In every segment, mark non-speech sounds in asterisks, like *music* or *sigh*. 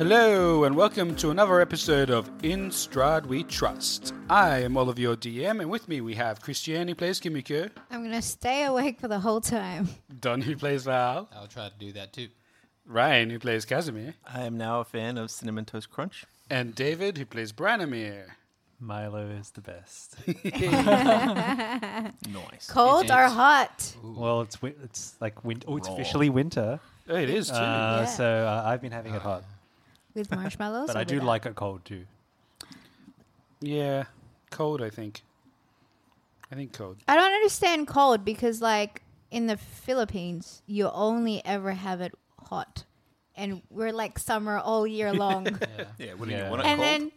Hello, and welcome to another episode of In Strahd We Trust. I am Oliver, your DM, and with me we have Christiane, who plays Kimiko, I'm gonna stay awake for the whole time. Don, who plays Val, I'll try to do that too. Ryan, who plays Casimir, I am now a fan of Cinnamon Toast Crunch. and David, who plays Branimir. Milo is the best. *laughs* Nice. Cold or hot? well, it's wi- it's like winter. oh, it's officially winter. Oh, it is too. Uh, Yeah. So uh, I've been having it hot, With marshmallows? *laughs* but I do without? like it cold too. yeah, cold, I think. I think cold. I don't understand cold because, like, in the Philippines, you only ever have it hot, and we're like summer all year *laughs* long. Yeah, what do Yeah. you want it and cold? then,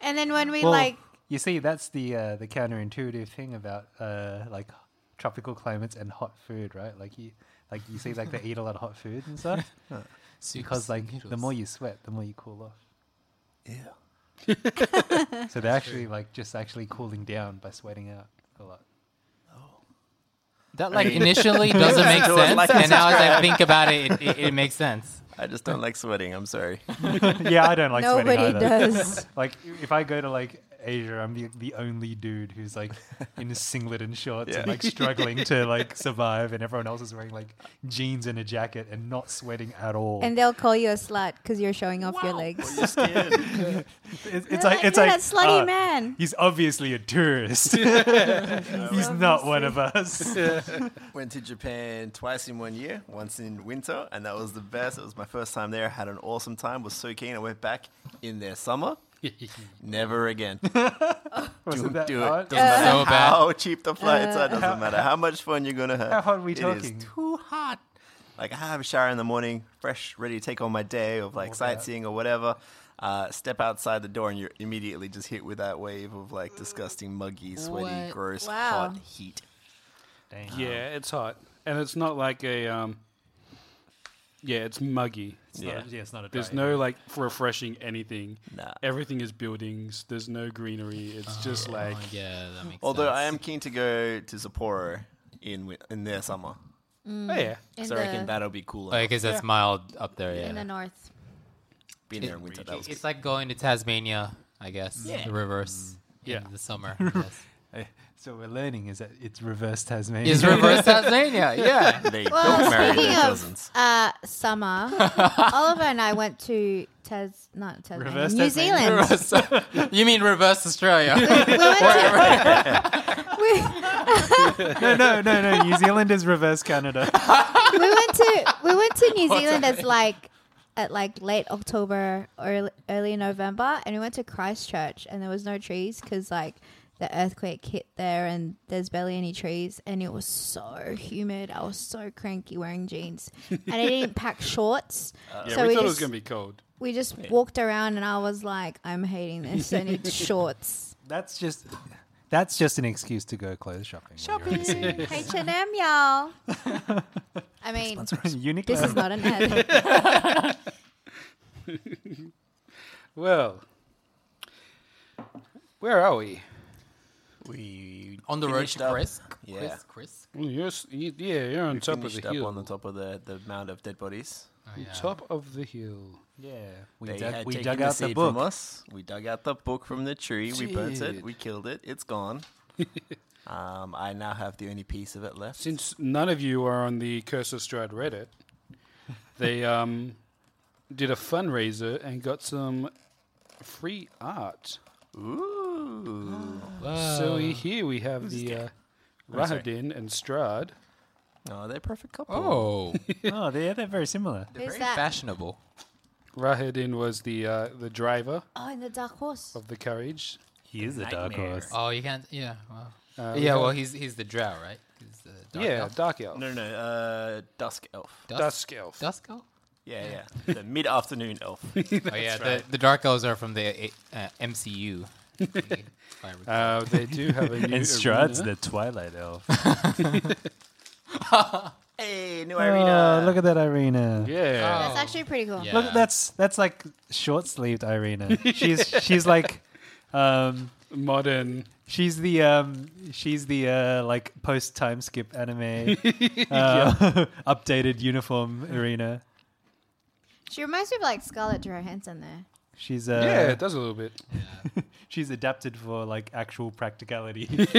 and then when we Well, like, you see, that's the uh, the counterintuitive thing about uh, like tropical climates and hot food, right? Like you like you see, like they eat a lot of hot food and stuff *laughs* because like the more you sweat, the more you cool off. yeah. *laughs* So they're actually like just actually cooling down by sweating out a lot. That like initially *laughs* doesn't make sense, like and now as I *laughs* think about it, it, it, it makes sense. I just don't like sweating. I'm sorry. yeah, I don't like nobody sweating either. does. Like if I go to like Asia, I'm the the only dude who's like *laughs* in a singlet and shorts and like struggling to *laughs* like survive, and everyone else is wearing like jeans and a jacket and not sweating at all. and they'll call you a slut because you're showing off your legs. You're *laughs* it's, it's They're like it's "You're like that slutty uh, man. He's obviously a tourist. he's not one of us. Went to Japan twice in one year, once in winter, and that was the best. It was my first time there. Had an awesome time. Was so keen. I went back in their summer. Never again. *laughs* Wasn't that do it. hot? Doesn't matter So bad. how cheap the flights are. Doesn't matter how much fun you're gonna have. How hot are we talking? It is too hot. Like I have a shower in the morning, fresh, ready to take on my day of like sightseeing or whatever. Uh, step outside the door and you're immediately just hit with that wave of like disgusting, muggy, sweaty, What? gross, Wow. hot heat. Dang. Yeah, it's hot, and it's not like a um. Yeah, it's muggy. It's Yeah. not, yeah, it's not a There's dry no like refreshing anything. Nah. Everything is buildings. There's no greenery. It's oh, just like Oh, yeah, that makes Although sense. I am keen to go to Sapporo in wi- in their summer, mm. oh yeah. In so I reckon the, that'll be cooler. Oh, I guess that's mild up there. Yeah, in the north. Being there in winter, that was it's like going to Tasmania, I guess. The reverse. Mm. Yeah. In the summer. *laughs* I guess. So we're learning is that it's reverse Tasmania. Is reverse Tasmania? Yeah. *laughs* they Well, don't marry speaking their of cousins. uh, summer, *laughs* Oliver and I went to Tas, not Tasmania, Reverse New Tasmania. Zealand. Reverse- you mean reverse Australia? we went to, *laughs* we, no, no, no, no. New Zealand is reverse Canada. we went to we went to New Zealand as like at like late October or early November, and we went to Christchurch, and there was no trees because like the earthquake hit there, and there's barely any trees, and it was so humid. I was so cranky wearing jeans, and I didn't *laughs* pack shorts, Yeah, so we, we, thought it was gonna be cold. we just walked around, and I was like, I'm hating this. I need *laughs* shorts. That's just that's just an excuse to go clothes shopping. Shopping, H and M, y'all. *laughs* I mean, Uniqlo. this is not an ad. Well, Where are we? We On the road finished to Chris. Yeah. Chris. Chris. Well, you're, s- you, yeah, you're on We top of finished the up hill. on the top of the, the mound of dead bodies. Oh, On yeah. top of the hill. Yeah, we they dug, had we taken dug the out the seed book. from us. We dug out the book from the tree. We burnt Did. it. We killed it. It's gone. *laughs* um, I now have the only piece of it left. Since none of you are on the Curse of Strahd Reddit, *laughs* they um, did a fundraiser and got some free art. Ooh. So here we have the uh, Oh, sorry. Rahadin and Strahd. Oh, they're a perfect couple. Oh, *laughs* oh, they're they're very similar. they're Who's very that? fashionable. Rahadin was the uh, the driver Oh, in the dark horse. of the carriage. He is a dark Nightmare. horse. Oh, you can't. Yeah. Wow. Uh, yeah. Well, he's he's the drow, right? He's the dark yeah, elf. Dark Elf. No, no, uh, Dusk Elf. Dusk, Dusk Elf. Dusk elf. Yeah, yeah. the mid afternoon elf. Oh yeah, the, *laughs* the dark elves are from the uh, MCU. If *laughs* Uh, they do have a *laughs* new And Strahd's arena. the Twilight Elf. *laughs* hey, new oh, arena. look at that Irina. Yeah. That's actually pretty cool. Yeah. Look, that's that's like short sleeved Irina. She's she's like, um, Modern. she's the um, she's the uh, like post time skip anime uh, updated uniform Irina. She reminds me of like Scarlett Johansson there. She's uh, yeah, it does a little bit. She's adapted for like actual practicality. *laughs* *laughs*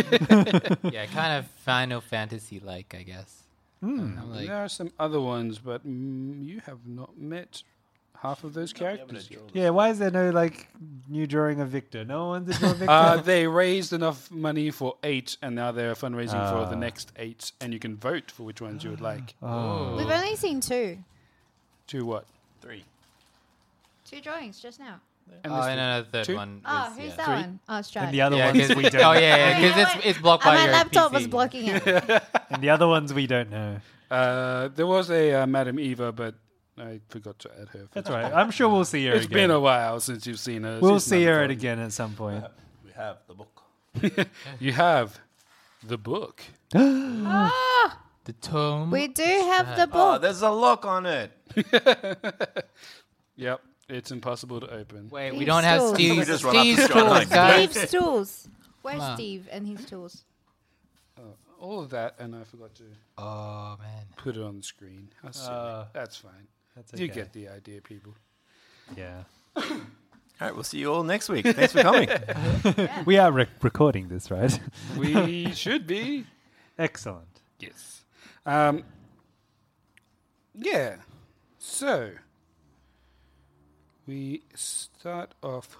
yeah, kind of Final Fantasy like, I guess. Hmm. I'm like, there are some other ones, but mm, you have not met half of those characters yet. yeah, why is there no like new drawing of Victor? No one's a draw *laughs* Victor. Uh, they raised enough money for eight, and now they're fundraising for the Ah. next eight, and you can vote for which ones you would like. oh. We've only seen two. Two what? Three. Two drawings just now. And oh, this and one. then a third Two? one. Oh, is, who's yeah. that Three. one? Oh, Strahd. And the other Yeah, ones 'cause- we don't. oh yeah, yeah, because it's it's blocked Oh, by my your laptop PC. was blocking it. *laughs* And the other ones we don't know. Uh, there was a uh, Madam Eva, but I forgot to add her. That's right. I'm sure we'll see her It's again. been a while since you've seen her. we'll see her fun. again at some point. We have the book. *laughs* You have the book. Ah, *gasps* The tome. we do have the book. Oh, book. there's a lock on it. *laughs* Yep, it's impossible to open. Wait, we Steve's don't have tools. Steve's, just run up to Steve's Strad tools, like, guys. Steve's tools. Where's Come. Steve and his tools? All of that, and I forgot to Oh man. put it on the screen. How silly. Uh, That's fine. That's okay. You get the idea, people. Yeah. *coughs* All right, we'll see you all next week. Thanks for coming. *laughs* We are rec- recording this, right? *laughs* We should be. Excellent. Yes. Um, yeah. So we start off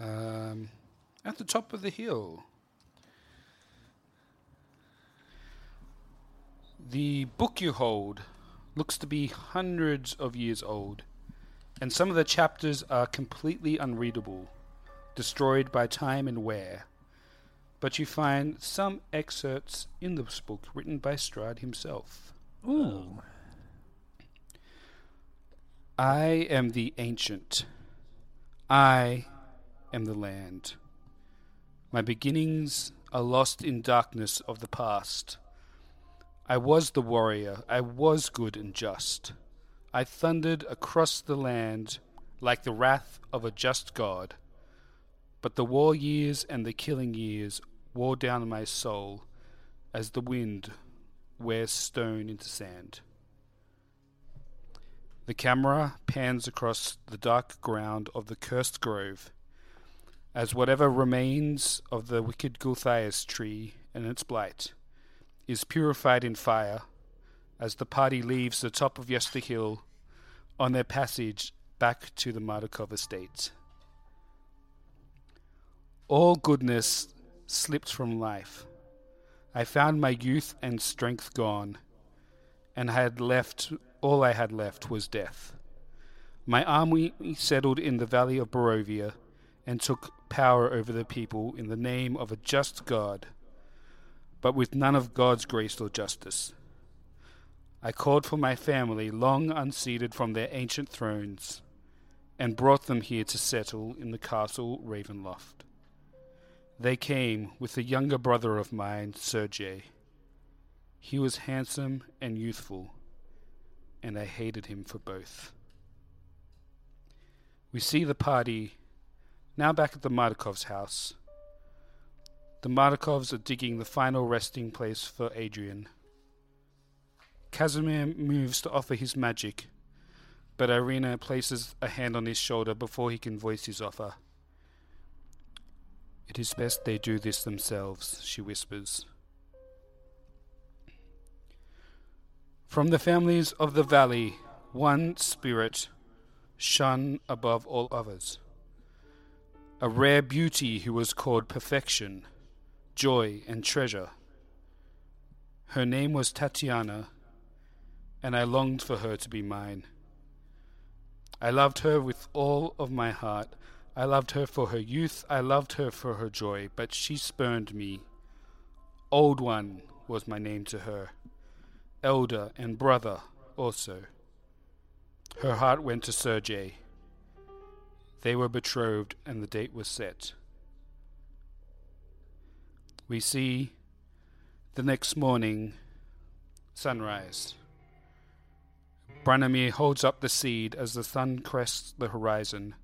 um, at the top of the hill. The book you hold looks to be hundreds of years old, and some of the chapters are completely unreadable, destroyed by time and wear but you find some excerpts in this book written by Strahd himself. Ooh. I am the ancient. I am the land. My beginnings are lost in darkness of the past. I was the warrior. I was good and just. I thundered across the land like the wrath of a just God. But the war years and the killing years wore down my soul as the wind wears stone into sand. The camera pans across the dark ground of the cursed grove, as whatever remains of the wicked Gulthias tree and its blight is purified in fire, as the party leaves the top of Yester Hill on their passage back to the Martikov estate. All goodness slipped from life. I found my youth and strength gone, and had left all I had left was death. My army settled in the valley of Barovia and took power over the people in the name of a just God, but with none of God's grace or justice. I called for my family, long unseated from their ancient thrones, and brought them here to settle in the castle Ravenloft. They came with a younger brother of mine, Sergei. He was handsome and youthful, and I hated him for both. We see the party Now back at the Martikovs' house. The Mardikovs are digging the final resting place for Adrian. Casimir moves to offer his magic, but Irina places a hand on his shoulder before he can voice his offer. It is best they do this themselves, she whispers. From the families of the valley, one spirit shone above all others. A rare beauty who was called perfection, joy, and treasure. Her name was Tatiana, and I longed for her to be mine. I loved her with all of my heart. I loved her for her youth. I loved her for her joy, but she spurned me. Old One was my name to her, elder and brother also. Her heart went to Sergei. They were betrothed, and the date was set. We see the next morning sunrise. Branimir holds up the seed as the sun crests the horizon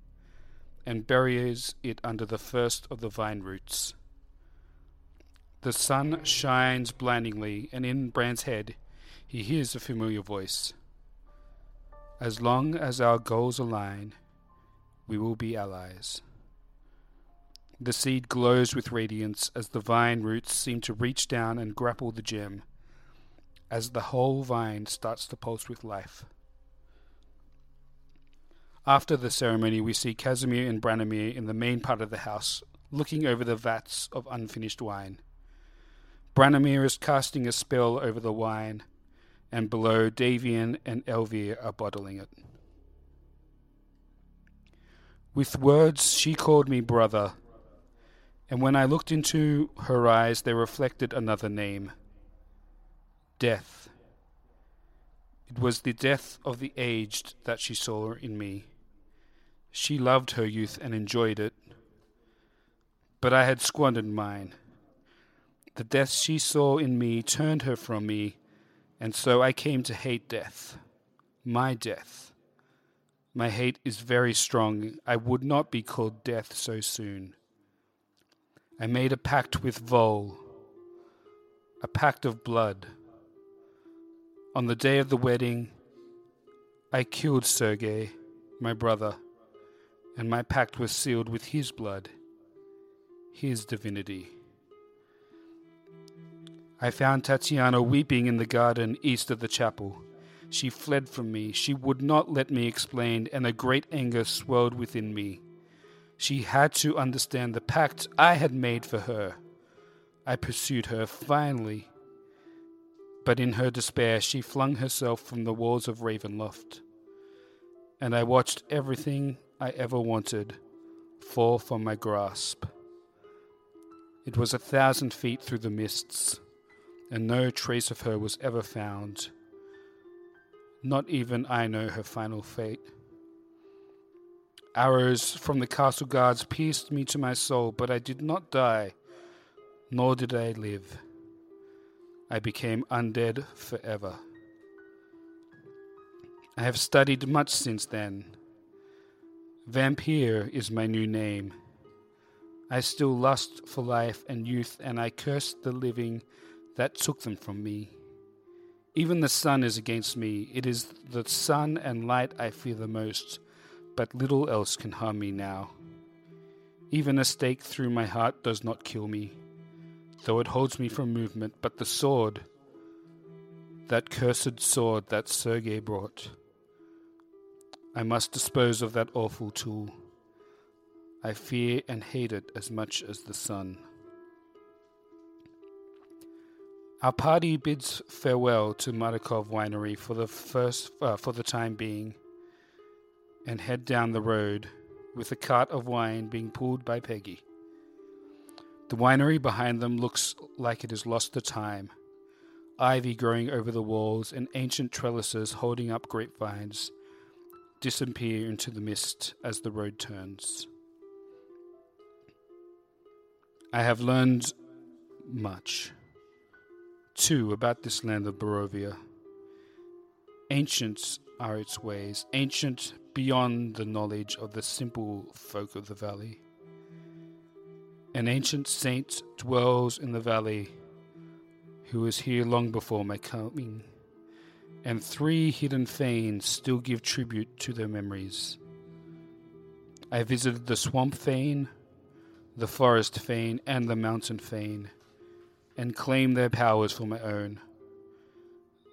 and buries it under the first of the vine roots. The sun shines blindingly, and in Bran's head he hears a familiar voice. As long as our goals align, we will be allies. The seed glows with radiance as the vine roots seem to reach down and grapple the gem, as the whole vine starts to pulse with life. After the ceremony, we see Casimir and Branimir in the main part of the house, looking over the vats of unfinished wine. Branimir is casting a spell over the wine, and below Davian and Elvir are bottling it. With words she called me brother, and when I looked into her eyes they reflected another name death. It was the death of the aged that she saw in me. She loved her youth and enjoyed it, but I had squandered mine. The death she saw in me turned her from me and so I came to hate death, my death. My hate is very strong. I would not be called death so soon. I made a pact with Vol, a pact of blood. On the day of the wedding, I killed Sergei, my brother, and my pact was sealed with his blood, his divinity. I found Tatiana weeping in the garden east of the chapel. She fled from me. She would not let me explain, and a great anger swelled within me. She had to understand the pact I had made for her. I pursued her finally, but in her despair she flung herself from the walls of Ravenloft, and I watched everything I ever wanted fall from my grasp. It was a thousand feet through the mists and no trace of her was ever found. Not even I know her final fate. Arrows from the castle guards pierced me to my soul, but I did not die, nor did I live. I became undead forever. I have studied much since then. Vampire is my new name. I still lust for life and youth, and I curse the living that took them from me. Even the sun is against me. It is the sun and light I fear the most, but little else can harm me now. Even a stake through my heart does not kill me, though it holds me from movement, but the sword, that cursed sword that Sergei brought, I must dispose of that awful tool. I fear and hate it as much as the sun. Our party bids farewell to Martikov Winery for the first uh, for the time being, and head down the road with a cart of wine being pulled by Peggy. The winery behind them looks like it has lost the time. Ivy growing over the walls and ancient trellises holding up grapevines disappear into the mist as the road turns. I have learned much too, about this land of Barovia. Ancient are its ways, ancient beyond the knowledge of the simple folk of the valley. An ancient saint dwells in the valley, who was here long before my coming, and three hidden fanes still give tribute to their memories. I visited the swamp fane, the forest fane, and the mountain fane, and claim their powers for my own.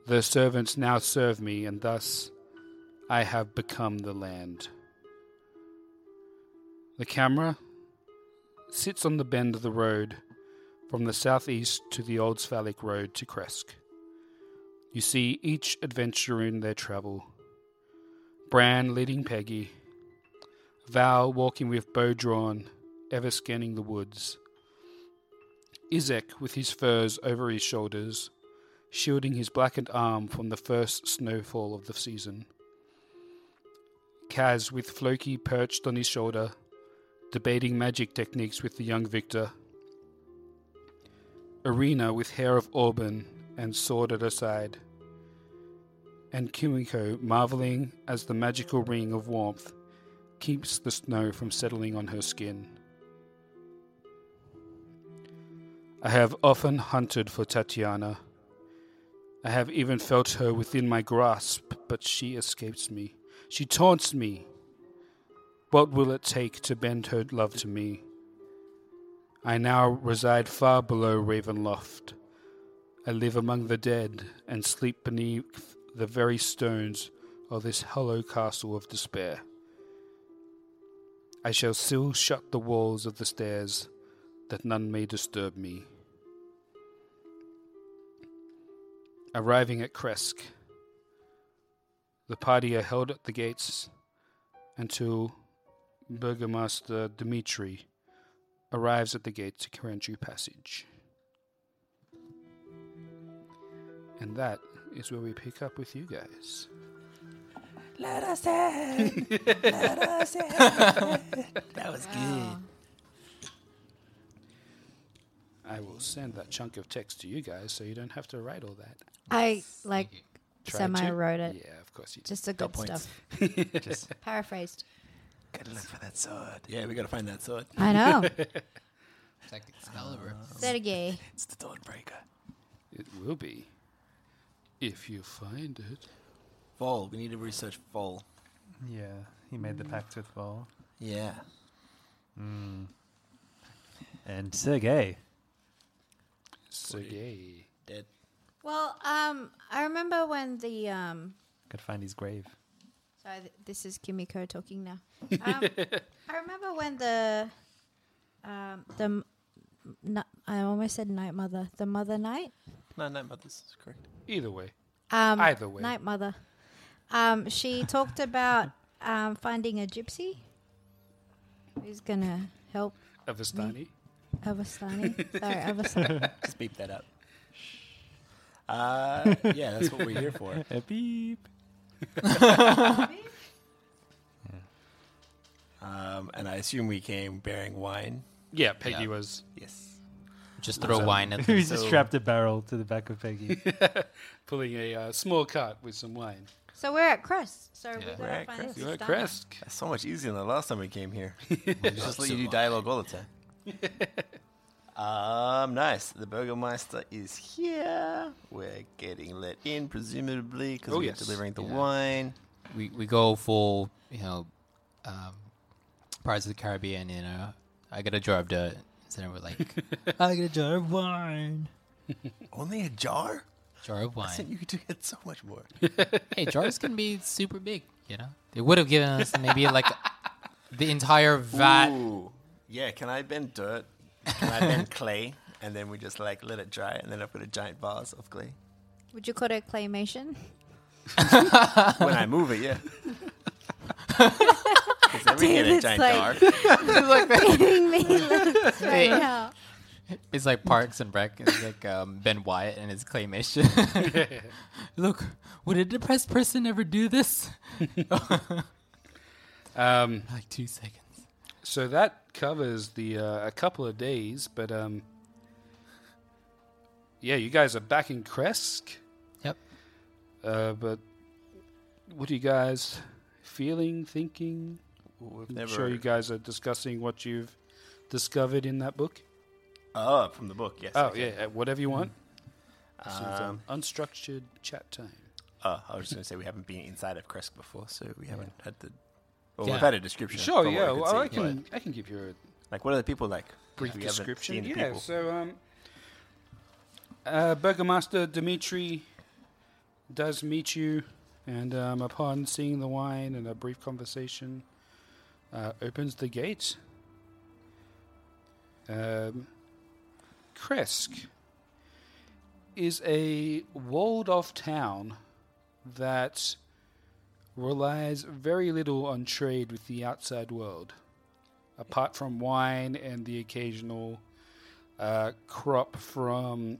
Their servants now serve me, and thus I have become the land. The camera sits on the bend of the road from the southeast to the Old Svalich Road to Krezk. You see each adventurer in their travel. Bran leading Peggy, Val walking with bow drawn, ever scanning the woods. Izek with his furs over his shoulders, shielding his blackened arm from the first snowfall of the season. Kaz with Floki perched on his shoulder, debating magic techniques with the young Victor. Irina with hair of auburn and sword at her side. And Kimiko marveling as the magical ring of warmth keeps the snow from settling on her skin. I have often hunted for Tatiana. I have even felt her within my grasp, but she escapes me. She taunts me. What will it take to bend her love to me? I now reside far below Ravenloft. I live among the dead and sleep beneath the very stones of this hollow castle of despair. I shall still shut the walls of the stairs, that none may disturb me. Arriving at Krezk, the party are held at the gates until Burgomaster Dmitri arrives at the gate to Karanju Passage. And that is where we pick up with you guys. Let us in. Let us in. *laughs* That was good. I will send that chunk of text to you guys so you don't have to write all that. I like Tried semi wrote it. Yeah, of course you did. Just the good points. stuff. *laughs* Just *laughs* Paraphrased. Gotta look for that sword. Yeah, we gotta find that sword. I know. *laughs* It's like Excalibur. Sergey. It's the Dawnbreaker. It will be. If you find it. Vol. We need to research Vol. yeah, he made the hmm. pact with Vol. Yeah. Hmm. And Sergey. Sergey. Dead. Well, um, I remember when the um, Could find his grave. sorry, th- this is Kimiko talking now. *laughs* Um, I remember when the um the m- n- I almost said night mother, the mother night. No, no, but this is correct. Either way. Um, Either way. night mother. Um, she talked about um finding a gypsy who's gonna help Avastani. Avastani. *laughs* Sorry, Avastani. *laughs* Just beep that up. *laughs* Uh, yeah, that's what we're here for. A beep. Um, and I assume we came bearing wine. Yeah, Peggy Yeah. was Yes. Just throw So- wine at We them. just So- strapped a barrel to the back of Peggy. pulling a uh, small cart with some wine. so we're at Crest. So we Yeah. gotta We're at find Crest. us You're at stomach. Krezk. That's so much easier than the last time we came here. Just let you do dialogue all the time. *laughs* um, nice. The Burgermeister is here. We're getting let in, presumably, because Oh, we're yes. delivering the Yeah. wine. we we go for you know, um, Pirates of the Caribbean. You know, I get a jar of dirt. Then we're like, *laughs* I got a jar of wine. *laughs* Only a jar? Jar of I said wine. you could get so much more. hey, jars can be super big. You know, they would have given us maybe like the entire vat. Ooh. Yeah, can I bend dirt? Can I bend *laughs* clay? And then we just like let it dry, and then I've got a giant vase of clay. Would you call it claymation? *laughs* when I move it, yeah. Because we get a David's giant like- jar. Giving *laughs* me looks right now. It's like Parks and Rec. It's like um, Ben Wyatt and his claymation. Look, would a depressed person ever do this? Um, like two seconds. So that covers the uh, a couple of days, but um, yeah, you guys are back in Krezk. Yep. Uh, but what are you guys feeling, thinking? We've I'm never, sure you guys are discussing what you've discovered in that book? Oh, from the book, yes. Oh okay. yeah, uh, whatever you want. This is, Um, unstructured chat time. oh, I was just going to say we haven't been inside of Krezk before, so we haven't had the. Well, Yeah. we've had a description. Sure, yeah. Well, I can I can give you a Like, what are the people like? brief We description. Yeah. people. So, um, uh, Burgomaster Dmitri does meet you, and um, upon seeing the wine and a brief conversation, uh, opens the gate. Um, Krezk is a walled-off town that relies very little on trade with the outside world apart from wine and the occasional uh, crop from.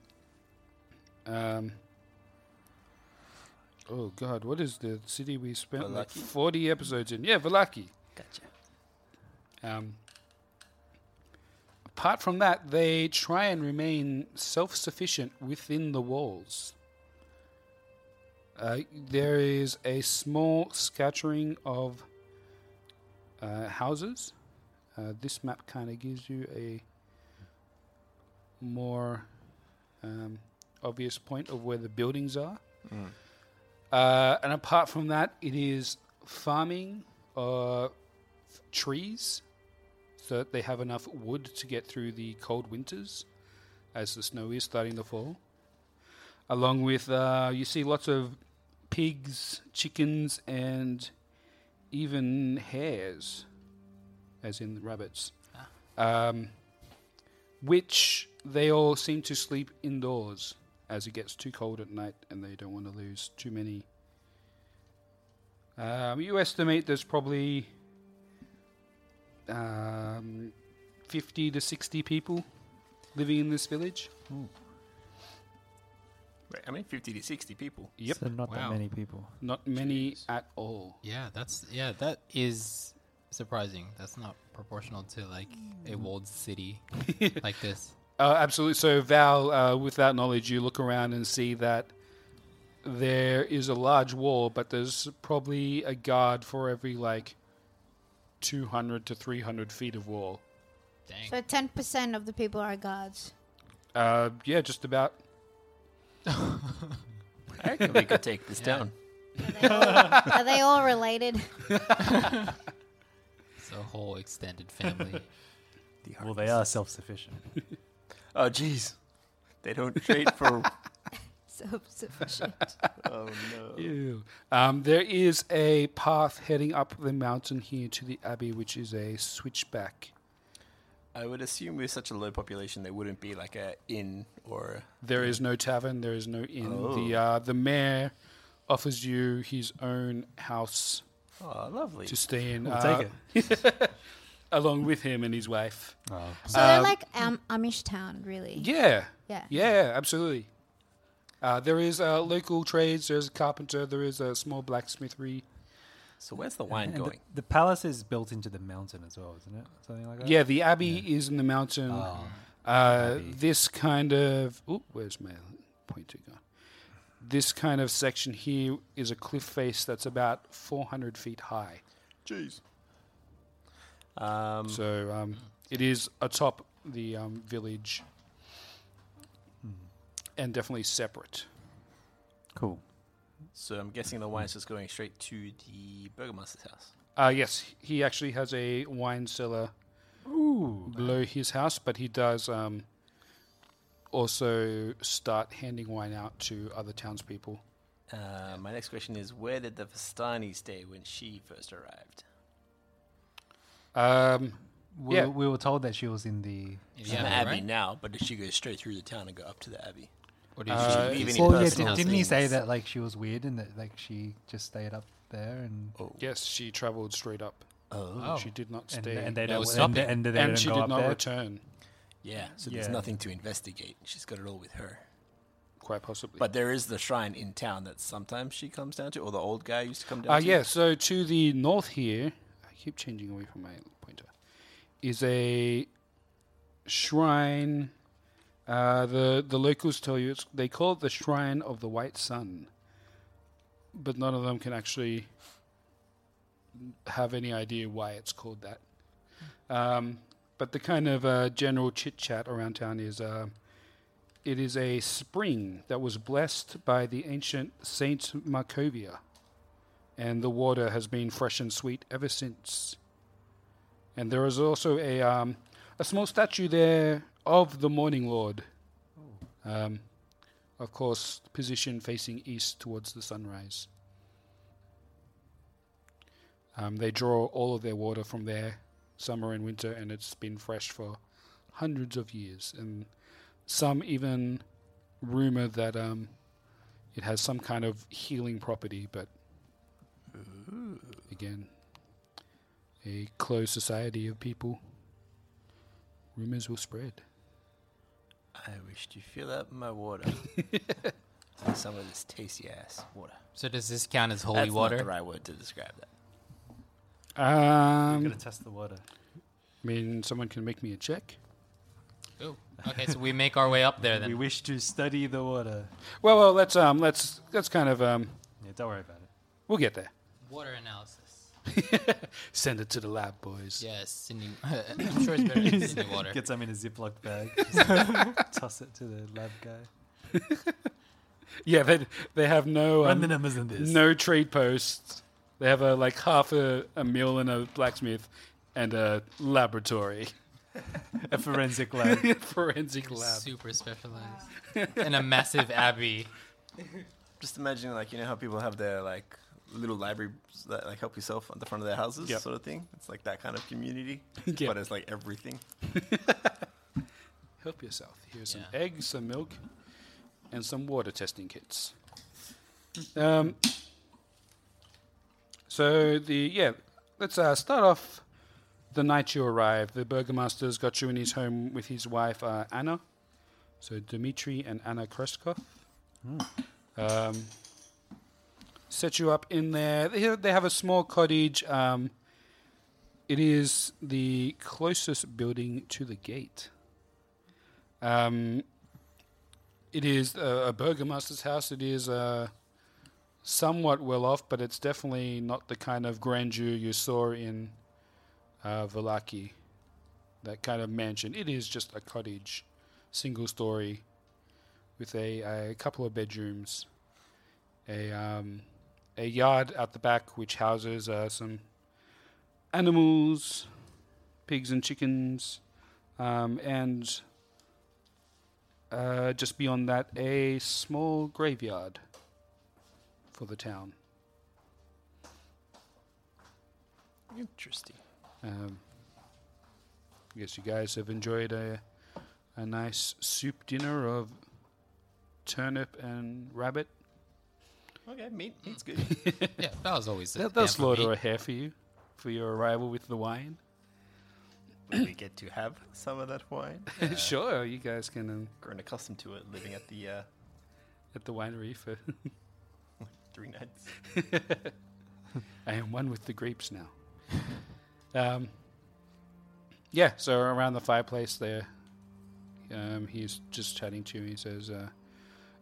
Um, oh God, what is the city we spent like forty episodes in? Yeah, Vallaki. Gotcha. Um, apart from that, they try and remain self-sufficient within the walls. Uh, there is a small scattering of uh, houses. Uh, this map kind of gives you a more um, obvious point of where the buildings are. Uh, and apart from that, it is farming uh, f- trees so that they have enough wood to get through the cold winters as the snow is starting to fall. Along with, uh, you see lots of pigs, chickens, and even hares, as in rabbits, um, which they all seem to sleep indoors as it gets too cold at night and they don't want to lose too many. Um, you estimate there's probably um, 50 to 60 people living in this village. Wait, I mean, 50 to 60 people. Yep. So not Wow. that many people. Not many at all. Yeah, that's yeah, that is surprising. That's not proportional to like a walled city *laughs* like this. Uh, absolutely. So, Val, uh, with that knowledge, you look around and see that there is a large wall, but there's probably a guard for every like 200 to 300 feet of wall. Dang. So ten percent of the people are guards. Uh, yeah, just about. I reckon we could take this *laughs* down. Are they all, are they all related? *laughs* It's a whole extended family. Well, they are self-sufficient. *laughs* Oh, jeez. They don't trade for. Self-sufficient. oh, no. Ew. Um, there is a path heading up the mountain here to the abbey, which is a switchback. I would assume with such a low population, there wouldn't be like a inn or. There is no tavern. There is no inn. Oh. The uh, the mayor offers you his own house Oh, lovely. to stay in. We'll uh, take it. *laughs* along with him and his wife. Oh. So they're like um, Amish town, really. Yeah, Yeah. yeah, absolutely. Uh, there is uh, local trades. There's a carpenter. There is a small blacksmithery. So where's the wine And the, going? the palace is built into the mountain as well, isn't it? Something like that. Yeah, the abbey is in the mountain. Oh, uh, abbey. this kind of oh, where's my pointer gone? This kind of section here is a cliff face that's about 400 feet high. Jeez. Um, So um, it is atop the um, village, and definitely separate. cool. So I'm guessing the wine's just going straight to the burgomaster's house. Uh, yes, he actually has a wine cellar below his house, but he does um, also start handing wine out to other townspeople. Uh, my next question is where did the Vistani stay when she first arrived? Um, We, Yeah. we were told that she was in the. She's Yeah, in the abbey right? now, but did she go straight through the town and go up to the abbey? Or did Uh, she leave leave any Well, yeah, personal did, didn't he say that like she was weird and that like she just stayed up there and Oh. yes, she travelled straight up. Oh. She did not stay, and they No don't and, stopping. and they and she go did up not there. return. Yeah, so there's Yeah. nothing to investigate. She's got it all with her. Quite possibly. But there is the shrine in town that sometimes she comes down to, or the old guy used to come down Uh, to. yeah, so to the north here, I keep changing away from my pointer, is a shrine. Uh, the the locals tell you it's, they call it the Shrine of the White Sun, but none of them can actually have any idea why it's called that. Um, but the kind of uh, general chit chat around town is uh, it is a spring that was blessed by the ancient Saint Markovia, and the water has been fresh and sweet ever since. And there is also a um, a small statue there of the Morning Lord. Um, of course, position facing east towards the sunrise. Um, they draw all of their water from there, summer and winter, and it's been fresh for hundreds of years. And some even rumor that um, it has some kind of healing property, but again, a closed society of people. Rumors will spread. I wish to fill up my water. *laughs* with some of this tasty ass water. So does this count as holy That's water? not the right word to describe that. I'm Um, gonna test the water. I mean, someone can make me a check. Ooh. Okay, so we make our way up there then. We then. wish to study the water. Well, well, let's um, let's let's kind of um, Yeah, don't worry about it. we'll get there. Water analysis. *laughs* Send it to the lab, boys. Yes, Sydney. *laughs* I'm sure it's better than Sydney water. Get some in a Ziploc bag. *laughs* toss it to the lab guy. Yeah, they they have no Run um, the numbers on this. no trade posts. They have a like half a, a mill and a blacksmith and a laboratory, A forensic lab. forensic lab. Super specialized. and a massive abbey. Just imagine, like, you know how people have their, like, little libraries that, like, help yourself on the front of their houses, Yep. sort of thing? It's like that kind of community, *laughs* Yeah. but it's like everything. *laughs* Help yourself. Here's some eggs, some milk, and some water testing kits. Um. So the yeah, let's uh, start off. The night you arrive, the burgomaster's got you in his home with his wife uh, Anna. So Dmitri and Anna Krezkov. Um, set you up in there. They have, a small cottage. Um, it is the closest building to the gate. Um, it is a, a burgomaster's house. It is uh, somewhat well off, but it's definitely not the kind of grandeur you saw in uh, Vallaki. That kind of mansion. It is just a cottage, single story, with a, a couple of bedrooms, a um, a yard out the back which houses uh, some animals, pigs and chickens, um, and uh, just beyond that, a small graveyard for the town. Interesting. Um, I guess you guys have enjoyed a a nice soup dinner of turnip and rabbit. Okay, meat. Meat's good. *laughs* Yeah, that was always the They'll, yeah, they'll for slaughter a hare for you for your arrival with the wine. Will we get to have some of that wine? *laughs* *laughs* sure, you guys can um, Grown accustomed to it, living at the uh, at the winery for. three nights. I am one with the grapes now. Um, yeah, so around the fireplace there, um, he's just chatting to you. He says, uh,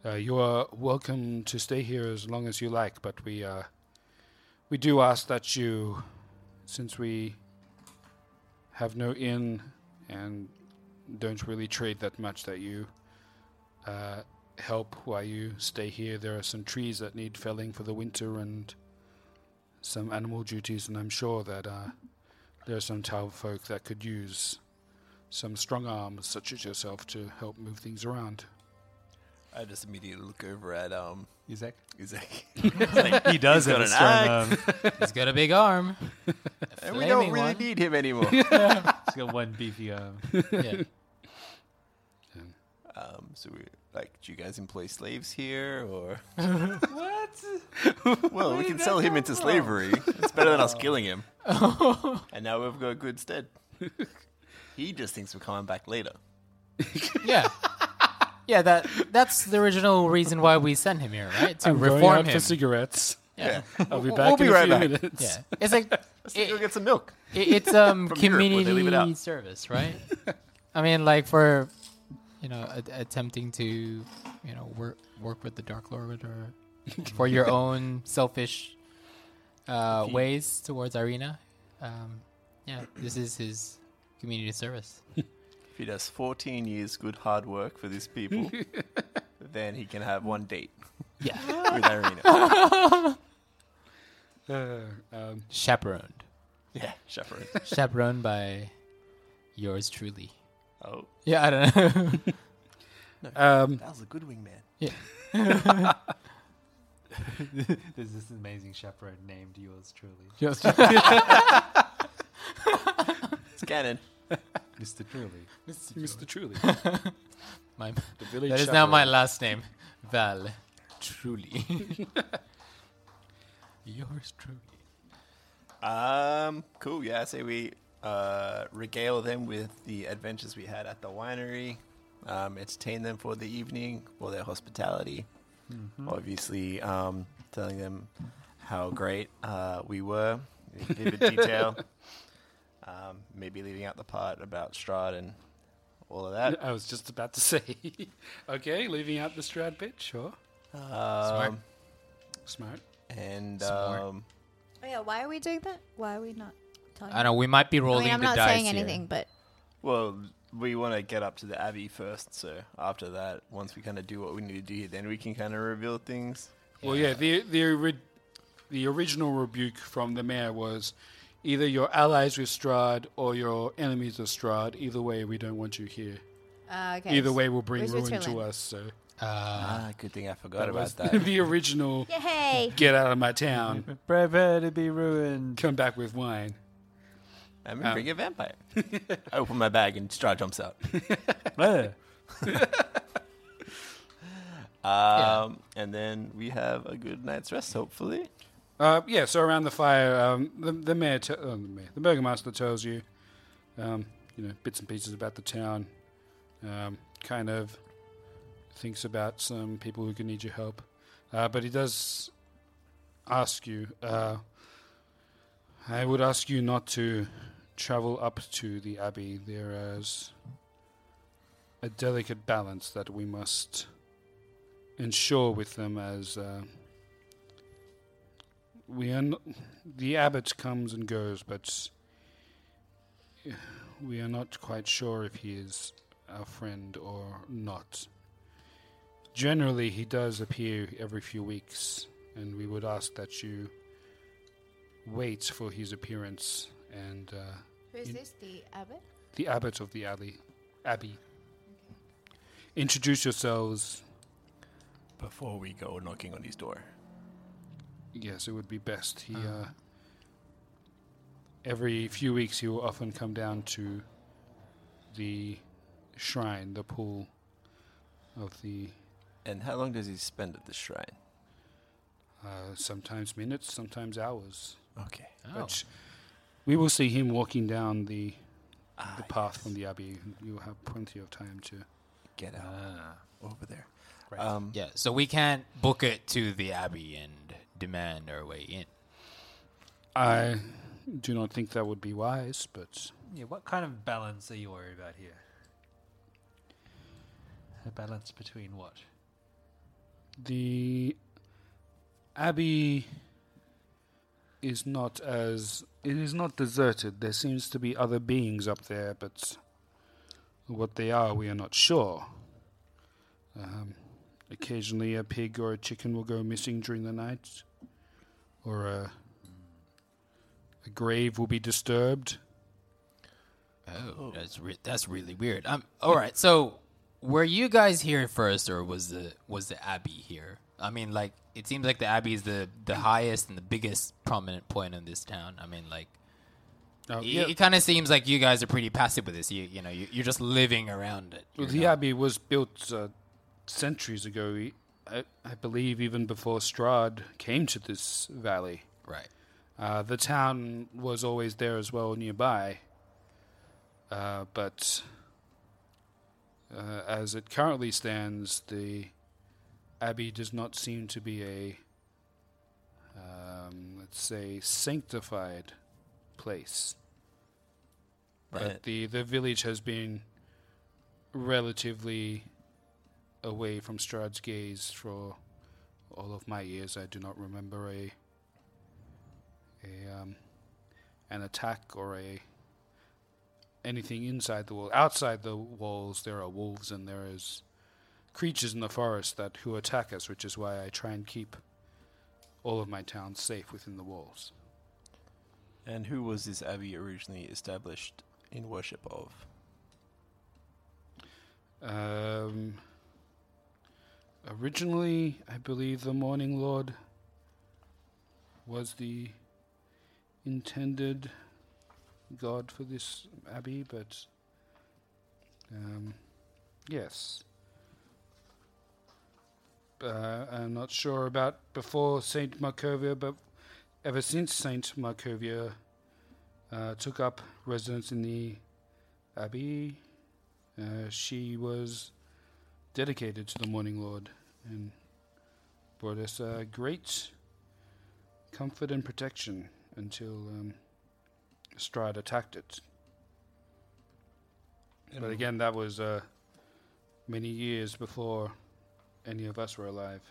uh, "You are welcome to stay here as long as you like, but we uh, we do ask that you, since we have no inn and don't really trade that much, that you uh, help while you stay here. There are some trees that need felling for the winter and." some animal duties, and I'm sure that uh, there are some town folk that could use some strong arms, such as yourself, to help move things around. I just immediately look over at um Isaac? Isaac. *laughs* He does got have a an strong arm. He's got a big arm. A and we don't flaming really one. need him anymore. *laughs* He's got one beefy arm. Yeah. *laughs* um, so we like, do you guys employ slaves here, or what? well, we can sell him into slavery. It's better than us killing him. and now we've got a good stead. he just thinks we're coming back later. Yeah. Yeah, that that's the original reason why we sent him here, right? To I'm going reform out him. for cigarettes. yeah. I'll be back we'll in be a right few back. minutes. Yeah. *laughs* It's like Let's go it, get some milk. it- it's um *laughs* From Europe, where they leave it community out. service, right? I mean, like for you know a- attempting to you know work work with the Dark Lord or *laughs* for your own selfish uh, ways towards Irina. Um, yeah, this is his Community service. If he does 14 years good hard work for these people, *laughs* then he can have one date Yeah. *laughs* with Irina. *laughs* Uh, um, Chaperoned. yeah, chaperone. Chaperoned by yours truly. Oh, Yeah, I don't know. um, that was a good wingman. Yeah. There's this amazing chaperone named yours truly, Just It's canon. *laughs* Mr. Truly. Mr. Truly, *laughs* my, the village. that is now my last name. Val. Truly. *laughs* yours truly. Um, cool. Yeah, I say we uh, regale them with the adventures we had at the winery. Um, entertain them for the evening for their hospitality. Obviously, um, telling them how great uh, we were in vivid detail. Um, maybe leaving out the part about Strahd and all of that. I was just about to *laughs* say. okay, leaving out the Strahd bit, sure. Um, Smart. and Smart. um, Oh yeah, why are we doing that? Why are we not telling? I know we might be rolling I rolling mean, I'm the not dice saying here. anything, but Well, we want to get up to the Abbey first, so after that, once we kind of do what we need to do here, then we can kind of reveal things. Well, yeah, the the ori- the original rebuke from the mayor was either you're allies with Strahd or you're enemies of Strahd. Either way, we don't want you here. uh, okay. Either way will bring Where's ruin to us. So Uh, Ah, good thing I forgot that about was *laughs* that. the original. Yay! Get out of my town. *laughs* Prepare to be ruined. Come back with wine. I'm gonna bring a vampire. *laughs* I open my bag and Straw jumps out. Um, and then we have a good night's rest, hopefully. Uh, yeah, so around the fire, um, the, the mayor, te- uh, the mayor, the burgomaster tells you, um, you know, bits and pieces about the town. Um, kind of thinks about some people who can need your help, uh, but he does ask you. Uh, I would ask you not to travel up to the abbey. There is a delicate balance that we must ensure with them as. Uh, we are n- the abbot comes and goes, but we are not quite sure if he is our friend or not. Generally, he does appear every few weeks, and we would ask that you wait for his appearance. And uh, Who is You- this? The abbot? the abbot of the alley, abbey, introduce yourselves. Before we go knocking on his door. Yes, it would be best. He uh, every few weeks he will often come down to the shrine, the pool of the And how long does he spend at the shrine? uh, sometimes minutes, sometimes hours. Okay. oh. But we will see him walking down the Ah, the path from the abbey. You'll have plenty of time to. Get out Ah. over there. Right. Um, Yeah, so we can't book it to the abbey and demand our way in. I do not think that would be wise, but Yeah, what kind of balance are you worried about here? A balance between what? the abbey is not as it is not deserted. There seems to be other beings up there, but what they are, we are not sure. Um, occasionally, a pig or a chicken will go missing during the night, or a a grave will be disturbed. Oh, that's re- that's really weird. Um, all right. So, were you guys here first, or was the was the abbey here? I mean, like it seems like the abbey is the the highest and the biggest prominent point in this town. I mean, like Uh, it, yeah, it kind of seems like you guys are pretty passive with this. You you know you, you're just living around it. Well, the not- abbey was built uh, centuries ago. I believe even before Strahd came to this valley. right. Uh, the town was always there as well nearby. Uh, but uh, as it currently stands, the abbey does not seem to be a, um, let's say, sanctified place. Right. But the, the village has been relatively away from Strahd's gaze for all of my years. I do not remember a a um, an attack or a anything inside the wall. Outside the walls, there are wolves and there is creatures in the forest that who attack us, which is why I try and keep all of my towns safe within the walls. And who was this abbey originally established in worship of? Um, originally, I believe the Morning Lord was the intended god for this abbey, but um, yes. Uh, I'm not sure about before Saint Markovia, but ever since Saint Markovia uh, took up residence in the abbey, uh, she was dedicated to the Morning Lord and brought us uh, great comfort and protection until um, Strahd attacked it. But again, that was uh, many years before any of us were alive.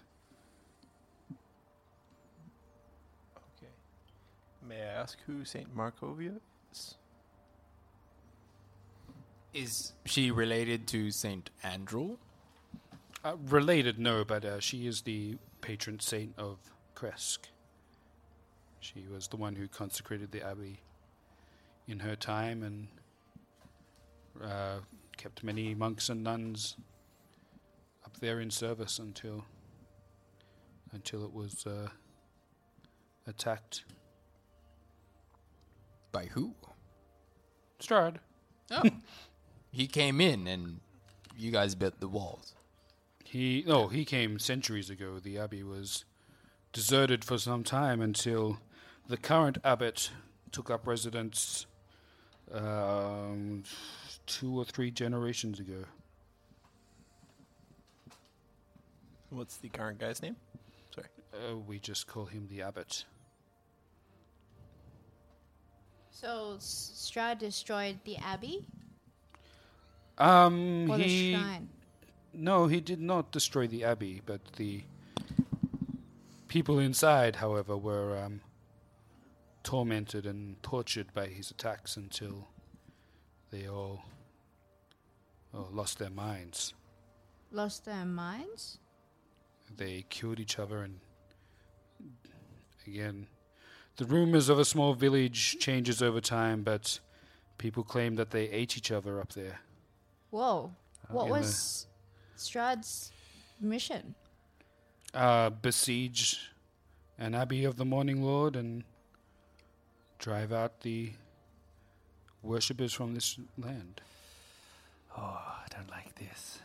Okay. May I ask who Saint Markovia is? Is she related to Saint Andral? Uh, related, no, but uh, she is the patron saint of Krezk. She was the one who consecrated the abbey in her time and uh, kept many monks and nuns up there in service until until it was uh, attacked. By who? Strahd. Oh. *laughs* he came in and you guys built the walls. He no, he came centuries ago. The abbey was deserted for some time until the current abbot took up residence um, two or three generations ago. What's the current guy's name? Sorry. Uh, we just call him the abbot. So S- Strahd destroyed the abbey Um, or the he shrine. No, he did not destroy the abbey, but the people inside, however, were um, tormented and tortured by his attacks until they all oh, lost their minds. Lost their minds. They killed each other, and again, the rumors of a small village changes over time, but people claim that they ate each other up there. Whoa! What in the- was Strahd's mission? uh, besiege an abbey of the Morning Lord and drive out the worshippers from this land. Oh, I don't like this.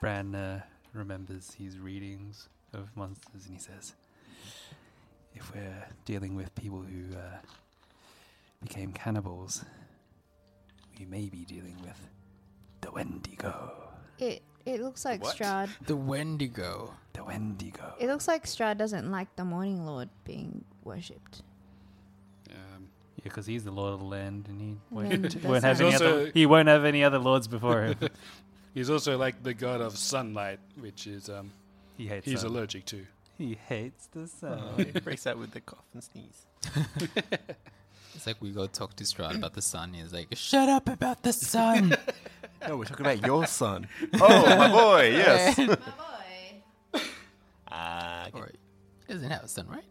Bran uh, remembers his readings of monsters and he says, if we're dealing with people who uh, became cannibals, we may be dealing with the Wendigo. It it looks like What? Strahd. The Wendigo. The Wendigo. It looks like Strahd doesn't like the Morning Lord being worshipped. Um, Yeah, because he's the lord of the land, and he won't, won't have not- any He's other. He won't have any other lords before him. *laughs* he's also like the god of sunlight, which is um, he hates. he's sun. allergic to. He hates the sun. Oh, he breaks out with the cough and sneeze. *laughs* It's like we go talk to Strahd about the sun. He's like, "Shut up about the sun." *laughs* No, we're talking about your son. *laughs* oh, my boy, *laughs* yes. My boy. *laughs* Ah, okay. or he doesn't have a son, right?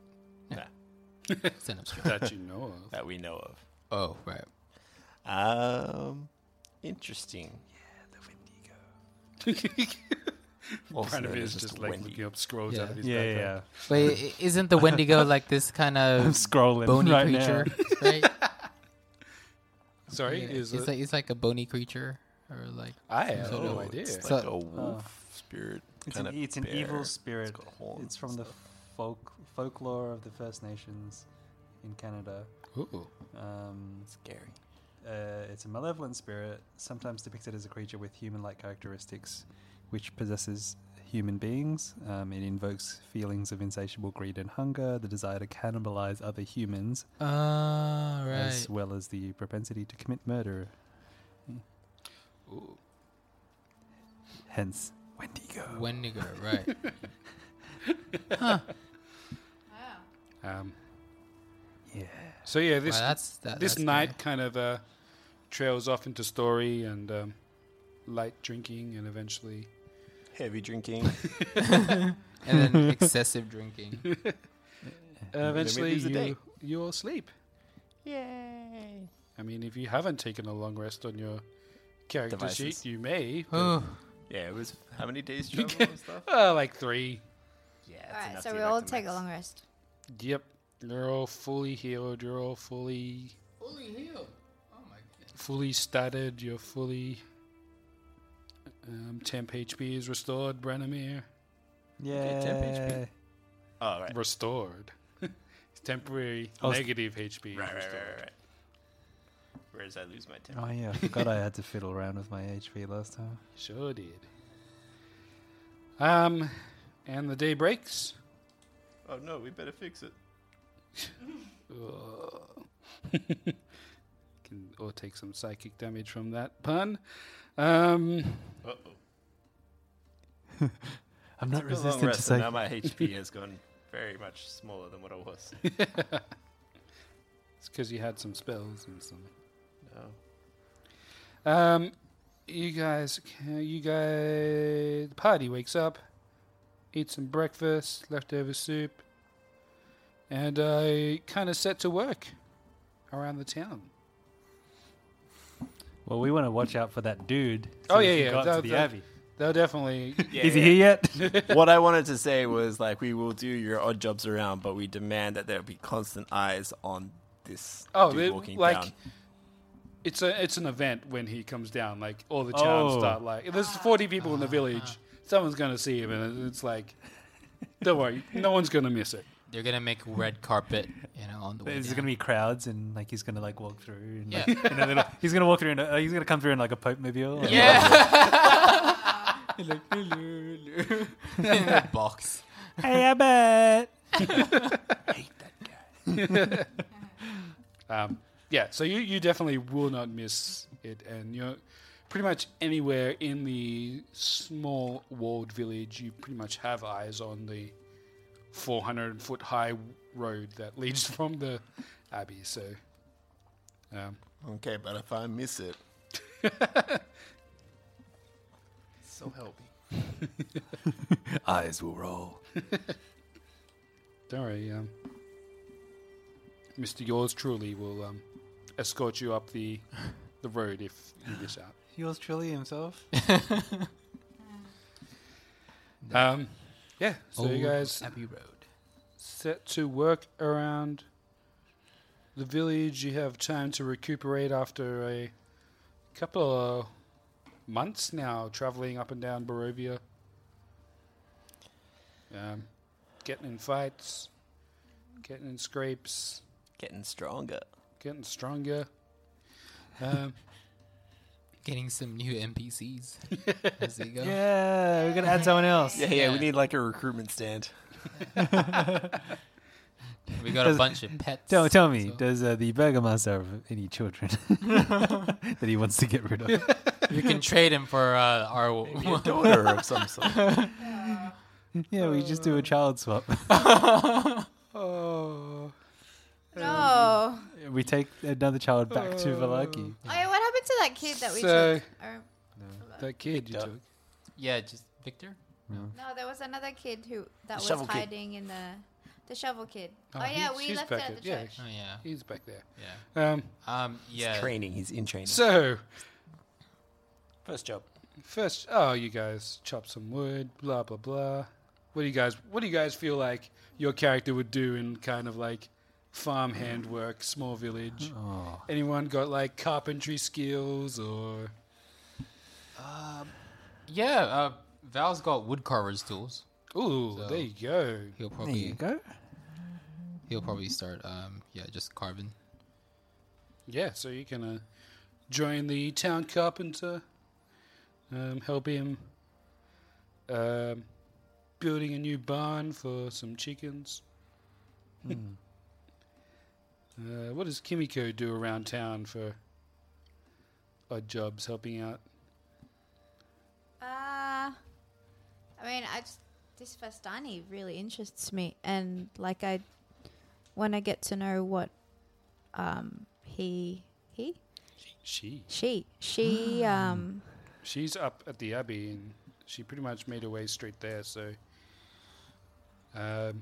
Nah, Son of That you know of. that we know of. oh, right. Um, interesting. Also Kind of known is as just just like Wendy. looking up scrolls Yeah. out of his yeah, yeah, background. yeah. Wait, i- isn't the Wendigo like this kind of scrolling bony right creature, now. right? Sorry, Yeah, is it's it? like it's like a bony creature, or like I have sort no of- idea. It's So- like a wolf spirit. It's kind an, of it's an evil spirit. It's got horns It's from the folk folklore of the First Nations in Canada. Ooh. Um, Scary. uh, it's a malevolent spirit, sometimes depicted as a creature with human-like characteristics, which possesses human beings. Um, it invokes feelings of insatiable greed and hunger, the desire to cannibalize other humans, Ah, right. as well as the propensity to commit murder. Ooh. Hence, Wendigo. Wendigo, right? *laughs* Um, yeah. so yeah, this Wow, that's that, this that's night kinda- kind of uh, trails off into story and um, light drinking, and eventually Heavy drinking. *laughs* and then excessive drinking. *laughs* eventually leaves the day. you you all sleep. Yay! I mean, if you haven't taken a long rest on your character Devices. sheet, you may. but- Oh, Yeah, it was how many days travel and stuff? *laughs* Uh, like three. Yeah, All right, so we all take a long rest. Yep. You're all fully healed. You're all fully fully healed. Oh my goodness. fully statted. You're fully. Um, temp HP is restored, Branimir. Yeah. temp HP. Oh, *laughs* right. Restored. it's temporary Oh, s- negative HP. Right, right, restored. right, right, right. Where does I lose my temper? Oh yeah, I forgot I had to fiddle around with my HP last time. *laughs* Sure did. Um, and the day breaks. Oh no, we better fix it. *laughs* Can or take some psychic damage from that pun. Um, Uh oh. *laughs* I'm not Long resistant to rest, and say. now my HP has gone very much smaller than what it was. it's because you had some spells and some. No. Um, you guys, you guys, the party wakes up, eats some breakfast, leftover soup, and I kind of set to work around the town. Well, we want to watch out for that dude. Oh, yeah, yeah, Go up that- to the that- Abbey. They'll definitely. *laughs* Is he here yet? *laughs* *laughs* what I wanted to say was like we will do your odd jobs around, but we demand that there be constant eyes on this Oh, dude walking like down. It's a it's an event when he comes down. Like all the towns Oh. start like there's 40 people in the village. Someone's gonna see him, and it's like, don't worry, no one's gonna miss it. They're gonna make red carpet, you know, on the way. There's down. gonna be crowds, and like he's gonna like walk through. And, Yeah. like, in a little, he's gonna walk through. and uh, he's gonna come through in like a Pope mobile. Yeah. like, hello, hello. in that box. hey, Abbott. *laughs* *laughs* Um, yeah, so you, you definitely will not miss it, and you're pretty much anywhere in the small walled village. You pretty much have eyes on the 400 foot high road that *laughs* leads from the abbey. So, um, Okay, but if I miss it, *laughs* so help me. *laughs* Eyes will roll. don't worry, um, Mr. Yours truly will um, escort you up the the road if you miss out. *laughs* Yours truly himself. *laughs* Um, yeah, so you guys Abbey Road. set to work around the village. You have time to recuperate after a couple of months now traveling up and down Barovia. Um, getting in fights, getting in scrapes, Getting stronger. Getting stronger. Um, *laughs* Getting some new NPCs. As *laughs* they go. Yeah, we're gonna add someone else. Yeah, yeah, we need like a recruitment stand. *laughs* We got a Does- bunch of pets. Tell, tell me, so- does uh, the Burgomaster have any children that he wants to get rid of? we can trade him for uh, our. A daughter of some sort. yeah, we just do a child swap. oh, No. We take another child back to Vallaki. Oh, yeah, what happened to that kid that we So- took? Or, that kid you Victor. took. yeah, just Victor. no, there was another kid who that was shovel kid. hiding in the the shovel kid. Oh, Oh, yeah, he's- we he's left it back at the there, yeah. church. Oh yeah, He's back there. yeah. Um, Um, yeah. Training, he's in training. so First job. First, oh, you guys chop some wood, blah blah blah. What do you guys? What do you guys feel like your character would do in kind of like farm hand work, small village? Oh. Anyone got like carpentry skills or? Yeah, uh, Val's got woodcarver's tools. Ooh, So- there you go. He'll There probably you go. he'll probably start. Um, yeah, just carving. Yeah, so you can uh, join the town carpenter, um, help him um, building a new barn for some chickens. Uh, what does Kimiko do around town for odd jobs, helping out? Uh, I mean, I just this Vistani really interests me, and like I want to get to know what um he he She. She she um She's up at the Abbey and she pretty much made her way straight there, so. Um,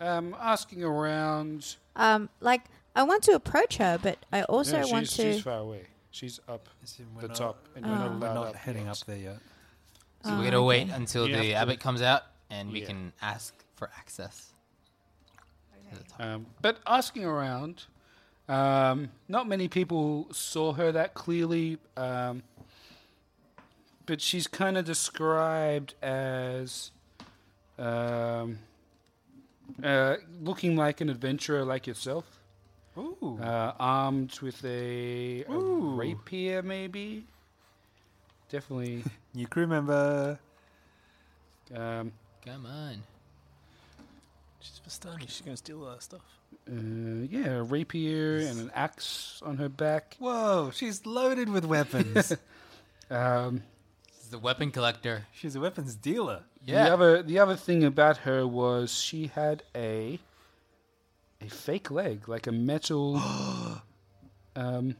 Um, asking around. um like I want to approach her, but I also Yeah, she's, want to she's far away. She's up we're the not- top, and Oh. you're not We're allowed not up heading yet. up there yet. So Oh, we're gonna wait until You the abbot comes out, and we Yeah. can ask for access. Um, but asking around, um, not many people saw her that clearly. Um, but she's kind of described as um, uh, looking like an adventurer like yourself. Ooh. Uh, armed with a, a rapier, maybe. Definitely. *laughs* New crew member. Um, Come on. She's Vistani. She's gonna steal all that stuff. uh, yeah, a rapier and an axe on her back. Whoa, she's loaded with weapons. *laughs* Um, This is the weapon collector. she's a weapons dealer. Yeah. The other the other thing about her was she had a a fake leg, like a metal *gasps* um,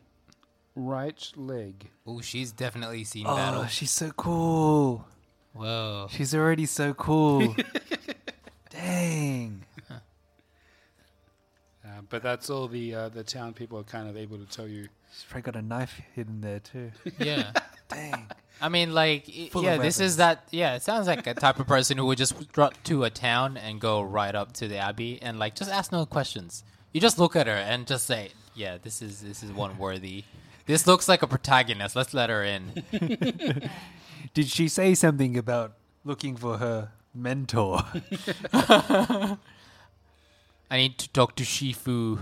right leg. Oh, she's definitely seen Oh, battle. she's so cool. Whoa. She's already so cool. *laughs* Dang. Uh, but that's all the uh, the town people are kind of able to tell you. She's probably got a knife hidden there too. Yeah. *laughs* Dang. I mean, like, Full of yeah, this is that. Yeah, it sounds like a type of person who would just drop to a town and go right up to the abbey and like just ask no questions. You just look at her and just say, "Yeah, this is this is one worthy. This looks like a protagonist. Let's let her in." *laughs* Did she say something about looking for her mentor? *laughs* I need to talk to Shifu,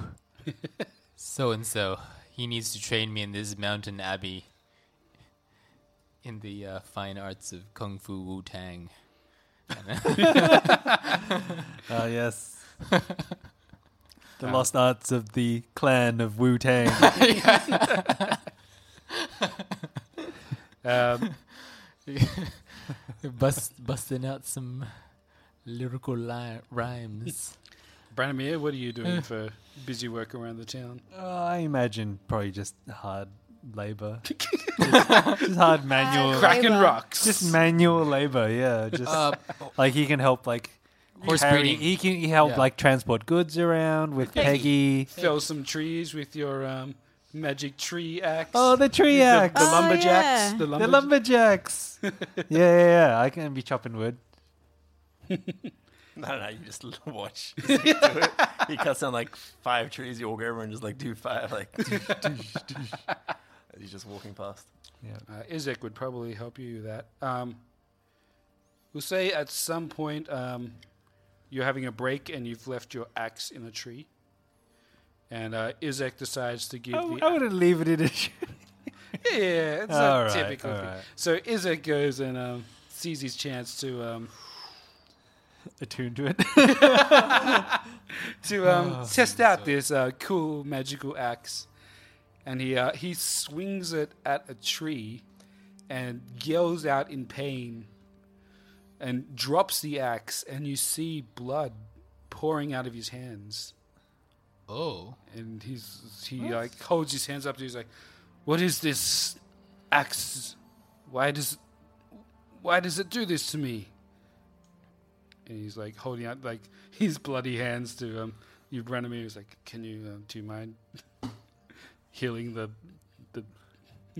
so and so. He needs to train me in this mountain abbey in the uh, fine arts of kung fu Wu Tang. *laughs* Ah, yes. the lost arts of the clan of Wu Tang. *laughs* Um, *laughs* Bust, busting out some lyrical li- rhymes. Branimir, what are you doing for busy work around the town? Uh, I imagine probably just hard labor. just, *laughs* just hard manual. Cracking Labor. rocks. Just manual labor, yeah. Just Uh, like he can help, like Horse carry- breeding. He can he help Yeah. like transport goods around with Peggy. fell some trees with your um, magic tree axe. Oh, the tree the, axe. the Oh, lumberjacks. yeah. The, the lumberjacks. *laughs* yeah, yeah, yeah. I can be chopping wood. *laughs* No, no, you just watch. Just do it. He cuts down like five trees. You walk over and just like do five, like as he's just walking past. Yeah. Uh, Izek would probably help you with that. Um, we'll say at some point um, you're having a break and you've left your axe in a tree. And uh, Izek decides to give I, the I wouldn't leave it in a tree. *laughs* Yeah, it's All a right, typical thing. right. So Izek goes and um, sees his chance to um, Attuned to it. *laughs* to um, Oh, test out this uh, cool magical axe, and he uh, he swings it at a tree, and yells out in pain, and drops the axe, and you see blood pouring out of his hands, Oh. and he's he like holds his hands up, to he's like, "What is this axe? Why does why does it do this to me?" and he's like holding out like *laughs* his bloody hands to um you run at me. He's like, "Can you um, do you mind *laughs* healing the the?"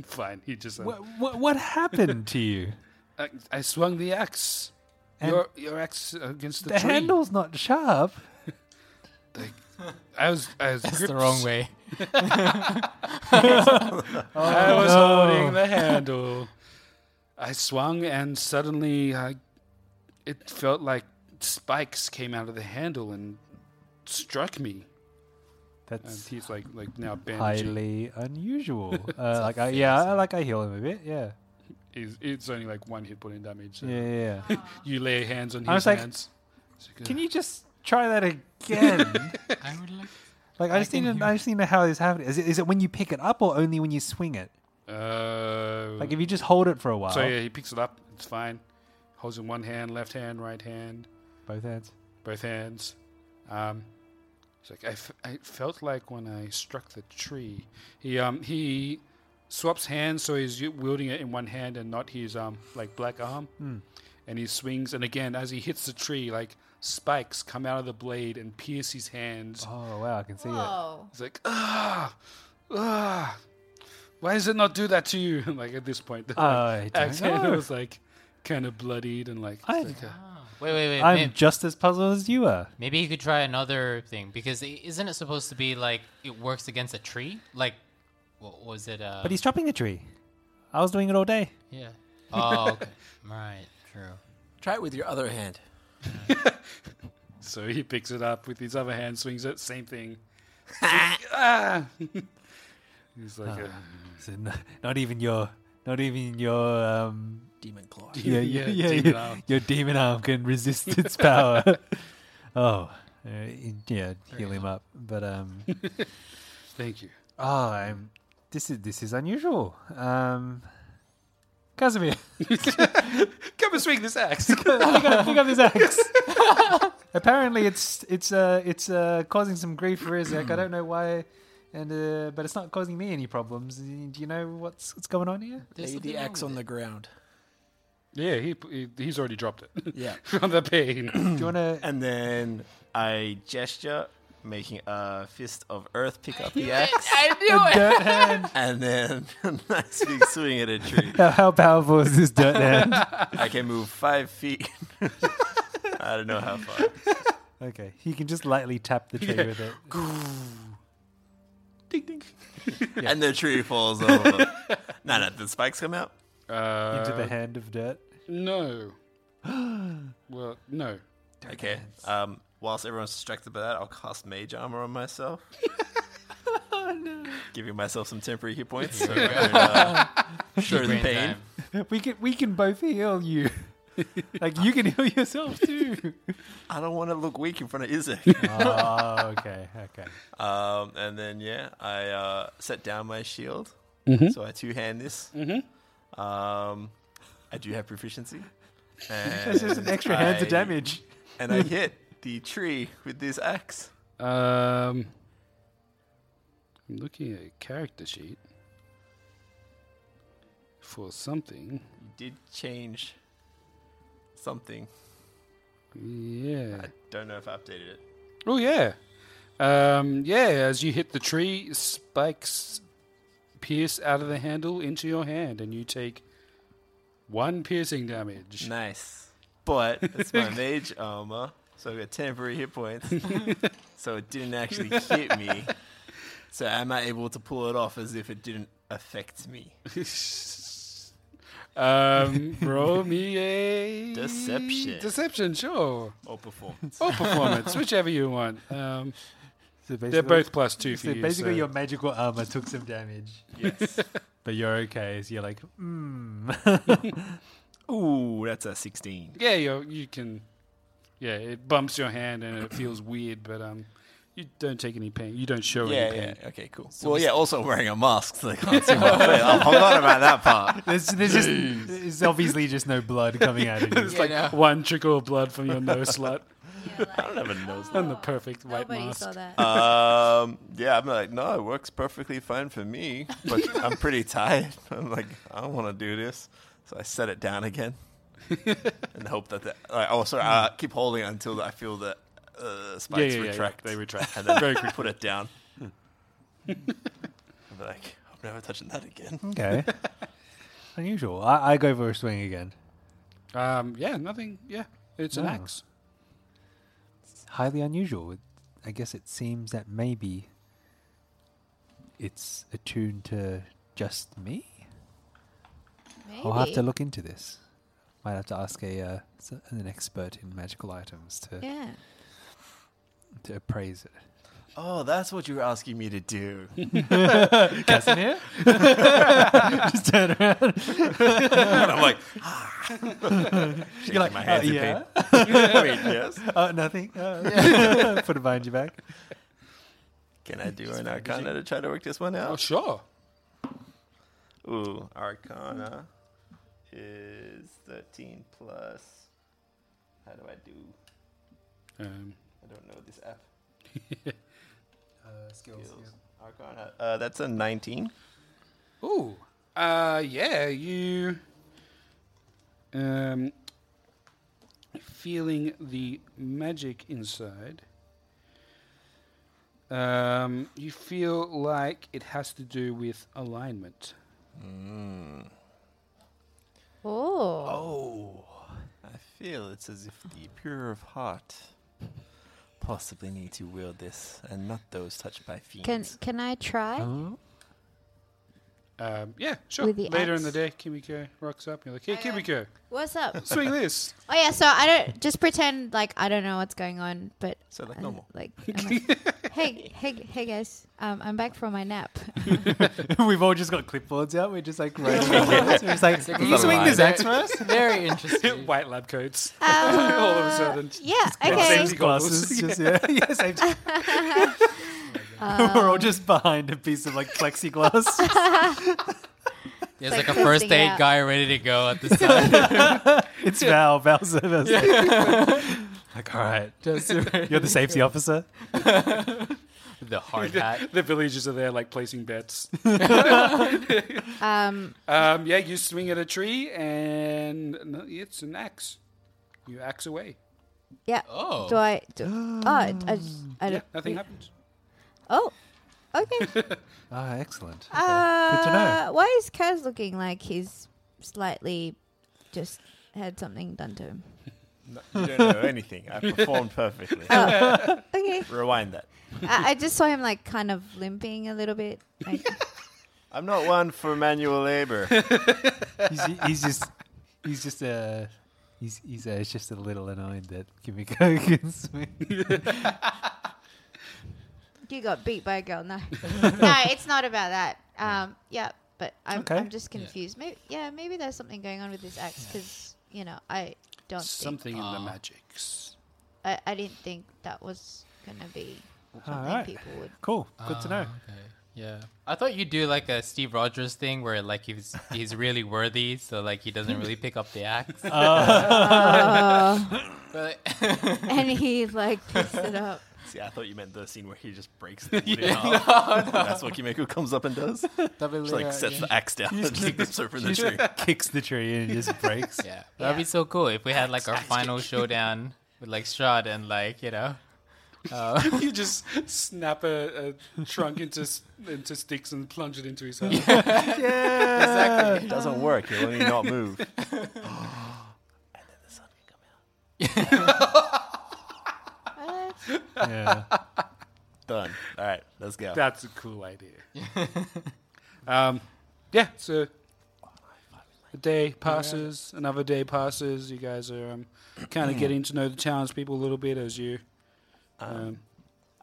Fine. He just what, what, what happened to you? *laughs* I, I swung the axe. And- your your axe against the, The tree. handle's not sharp. *laughs* I was I was That's gripped- the wrong way. *laughs* I was oh, no. holding the handle. I swung, and suddenly, I, it felt like spikes came out of the handle and struck me. And That's he's like, like now bandaging. highly unusual. *laughs* uh, like, I, yeah, I like I heal him a bit. Yeah, It's, it's only like one hit point in damage. So yeah, yeah. yeah. *laughs* you lay hands on I his was like, hands. Like, Can you just try that again? *laughs* I would like. like, I just need to, I just need to know how this happens. Is it, is it when you pick it up or only when you swing it? Uh, Like, if you just hold it for a while, so yeah, he picks it up. It's fine. Holds in one hand, left hand, right hand, both hands. both hands. Um, it's like I, f- I felt like when I struck the tree. He um he swaps hands, so he's wielding it in one hand and not his um like black arm. And he swings, and again as he hits the tree, like spikes come out of the blade and pierce his hands. Oh wow, I can see it. Whoa. It's like ah ah. Why does it not do that to you? *laughs* like at this point, the *laughs* I don't axe hand know. was like kind of bloodied and like, I- like a- Wait, wait, wait. I'm may- just as puzzled as you are. Maybe he could try another thing because isn't it supposed to be like it works against a tree? Like, what was it? Uh, But he's chopping a tree. I was doing it all day. yeah. Oh, okay. *laughs* right. True. Try it with your other hand. *laughs* So he picks it up with his other hand, swings it, same thing. *laughs* ah! He's like, uh, So n- not even your, not even your, um, Demon claw. *laughs* yeah, Yeah, *laughs* yeah, yeah, demon your, arm. your demon arm can resist *laughs* its power. oh, uh, yeah, heal him up. But um, thank you. oh, I'm, this is this is unusual. Um, Casimir, Come and swing this axe. pick up, pick up this axe. Apparently, it's it's uh it's uh causing some grief for Izek. I don't know why, and uh, but it's not causing me any problems. Do you know what's what's going on here? There's Lay the axe on the ground. Yeah, he, he he's already dropped it *laughs* Yeah. *laughs* from the pain. *clears throat* Do you want *clears throat* to? And then I gesture, making a fist of earth pick up the *laughs* axe, I dirt hand. and then a nice big swing at a tree. How, how powerful is this dirt hand? I can move five feet. I don't know how far. okay, he can just lightly tap the tree with it. ding ding. And the tree falls over. no, no, the spikes come out. Uh, into the hand of dirt. No. *gasps* well, no. Okay. Um, whilst everyone's distracted by that, I'll cast mage armor on myself. *laughs* Giving myself some temporary hit points. So uh, show the pain. time. We can we can both heal you. *laughs* like you can heal yourself too. I don't want to look weak in front of Izek. *laughs* oh, okay, okay. um, and then yeah, I uh, set down my shield. Mm-hmm. So I two hand this. Mm-hmm. Um, I do have proficiency. And That's just an extra hands of damage. And I hit the tree with this axe. Um, I'm looking at a character sheet for something. You did change something. Yeah. I don't know if I updated it. Oh yeah. Um, yeah. As you hit the tree, spikes pierce out of the handle into your hand, and you take one piercing damage. Nice. But it's my *laughs* mage armor. So I got temporary hit points. *laughs* so it didn't actually hit me. So am I able to pull it off as if it didn't affect me? *laughs* Um, roll me a Deception. Deception, sure. Or performance. Or performance, whichever you want. Um, So they're both plus two for you. basically, so- your magical armor took some damage. Yes. But you're okay. So you're like, hmm. *laughs* Ooh, that's a 16. Yeah, you you can. Yeah, it bumps your hand and it feels *clears throat* weird, but um, you don't take any pain. You don't show Yeah, any yeah. pain. Okay, cool. well, yeah, also wearing a mask so they can't see my *laughs* face. I forgot about that part. There's, there's just there's obviously just no blood coming out of you. *laughs* It's like one trickle of blood from your nose slut. I don't have a nose And the perfect white Nobody mask. saw that. Um, yeah, I'm like, no, it works perfectly fine for me, but *laughs* I'm pretty tired. I'm like, I don't want to do this, so I set it down again, *laughs* and hope that the, like, oh, sorry, I keep holding it until I feel the uh, spikes Yeah, yeah, yeah, yeah, retract. they retract. and then *laughs* Very quickly put it down. I'm like, I'm never touching that again. Okay. Unusual. I, I go for a swing again. Um, yeah, nothing. Yeah, it's an Oh. axe. Highly unusual. It, I guess it seems that maybe it's attuned to just me. Maybe. I'll have to look into this. Might have to ask a uh, an expert in magical items to Yeah. to appraise it. Oh, that's what you were asking me to do. *laughs* Casimir? *laughs* Just turn around. and I'm like, ah. *laughs* You're like, my uh, hands in yeah. pain. Wait, yes. Uh, nothing. Uh, Put it behind your back. Can I do an arcana to try to work this one out? Oh, sure. Ooh, Arcana is 13 plus. How do I do? Um, I don't know this app. Uh, skills. Arcana. Uh, that's a 19. Ooh, uh, yeah, you um, feeling the magic inside. Um, you feel like it has to do with alignment. Oh. Oh. I feel it's as if the pure of heart possibly need to wield this and not those touched by fiends. Can can I try? Um, yeah, sure. With the Later in the axe? day, Kimiko rocks up. You're like, hey, Kimiko, What's up? *laughs* swing this. Oh yeah, so I don't just pretend like I don't know what's going on, but So like uh, normal. Like, *laughs* I'm like, hey, hey, hey guys, um, I'm back from my nap. *laughs* We've all just got clipboards out. We're just like writing. We're just like, can you swing this axe for us? Very interesting. *laughs* White lab coats. Um, *laughs* All of a sudden. Yeah, Got okay. safety. Glasses. Just, yeah. yeah, safety. We're all just behind a piece of like plexiglass. There's like like a first aid out. guy ready to go at the side. it's Val. Val's Val's like, all right, Just *laughs* you're the safety officer. *laughs* the hard hat. the villagers are there, like placing bets. *laughs* Um, Um, yeah, you swing at a tree, and no, it's an axe. You axe away. yeah. Oh. Do I? Do, oh, I, I, just, I Yeah, don't. nothing happens. Oh, okay. Ah, excellent. Okay. Uh, Good to know. Why is Kaz looking like he's slightly just had something done to him? No, you don't know anything. I performed perfectly. Oh, okay. Rewind that. I, I just saw him like kind of limping a little bit. Like, *laughs* I'm not one for manual labor. *laughs* He's, he's just, he's just a, he's, he's, uh, he's just a little annoyed that Kimiko can swing. you got beat by a girl. No, *laughs* no, it's not about that. Um, yeah, but I'm, Okay. I'm just confused. Maybe, yeah, maybe there's something going on with this axe because you know I don't Something think in the Ah. magics. I, I didn't think that was gonna be something Alright. people would. Cool. Good to know. Okay. Yeah. I thought you'd do like a Steve Rogers thing where like he's he's really worthy, so like he doesn't really pick up the axe. Uh, *laughs* *laughs* But and he like picks it up. See, I thought you meant the scene where he just breaks the wood in half. That's what Kimiko comes up and does. *laughs* Just like sets the axe down and just dips over the tree. *laughs* Kicks the tree and it just breaks. yeah, that'd be so cool if we had like our final showdown with like Strahd and like you know. Uh, *laughs* you just snap a, a trunk into into sticks and plunge it into his heart. exactly. It doesn't work. He'll only not move. *gasps* *gasps* and then the sun can come out. Yeah. *laughs* Done. All right, let's go. That's a cool idea. *laughs* um, yeah, so a day passes, another day passes. You guys are um, kind of getting to know the townspeople a little bit as you. Um,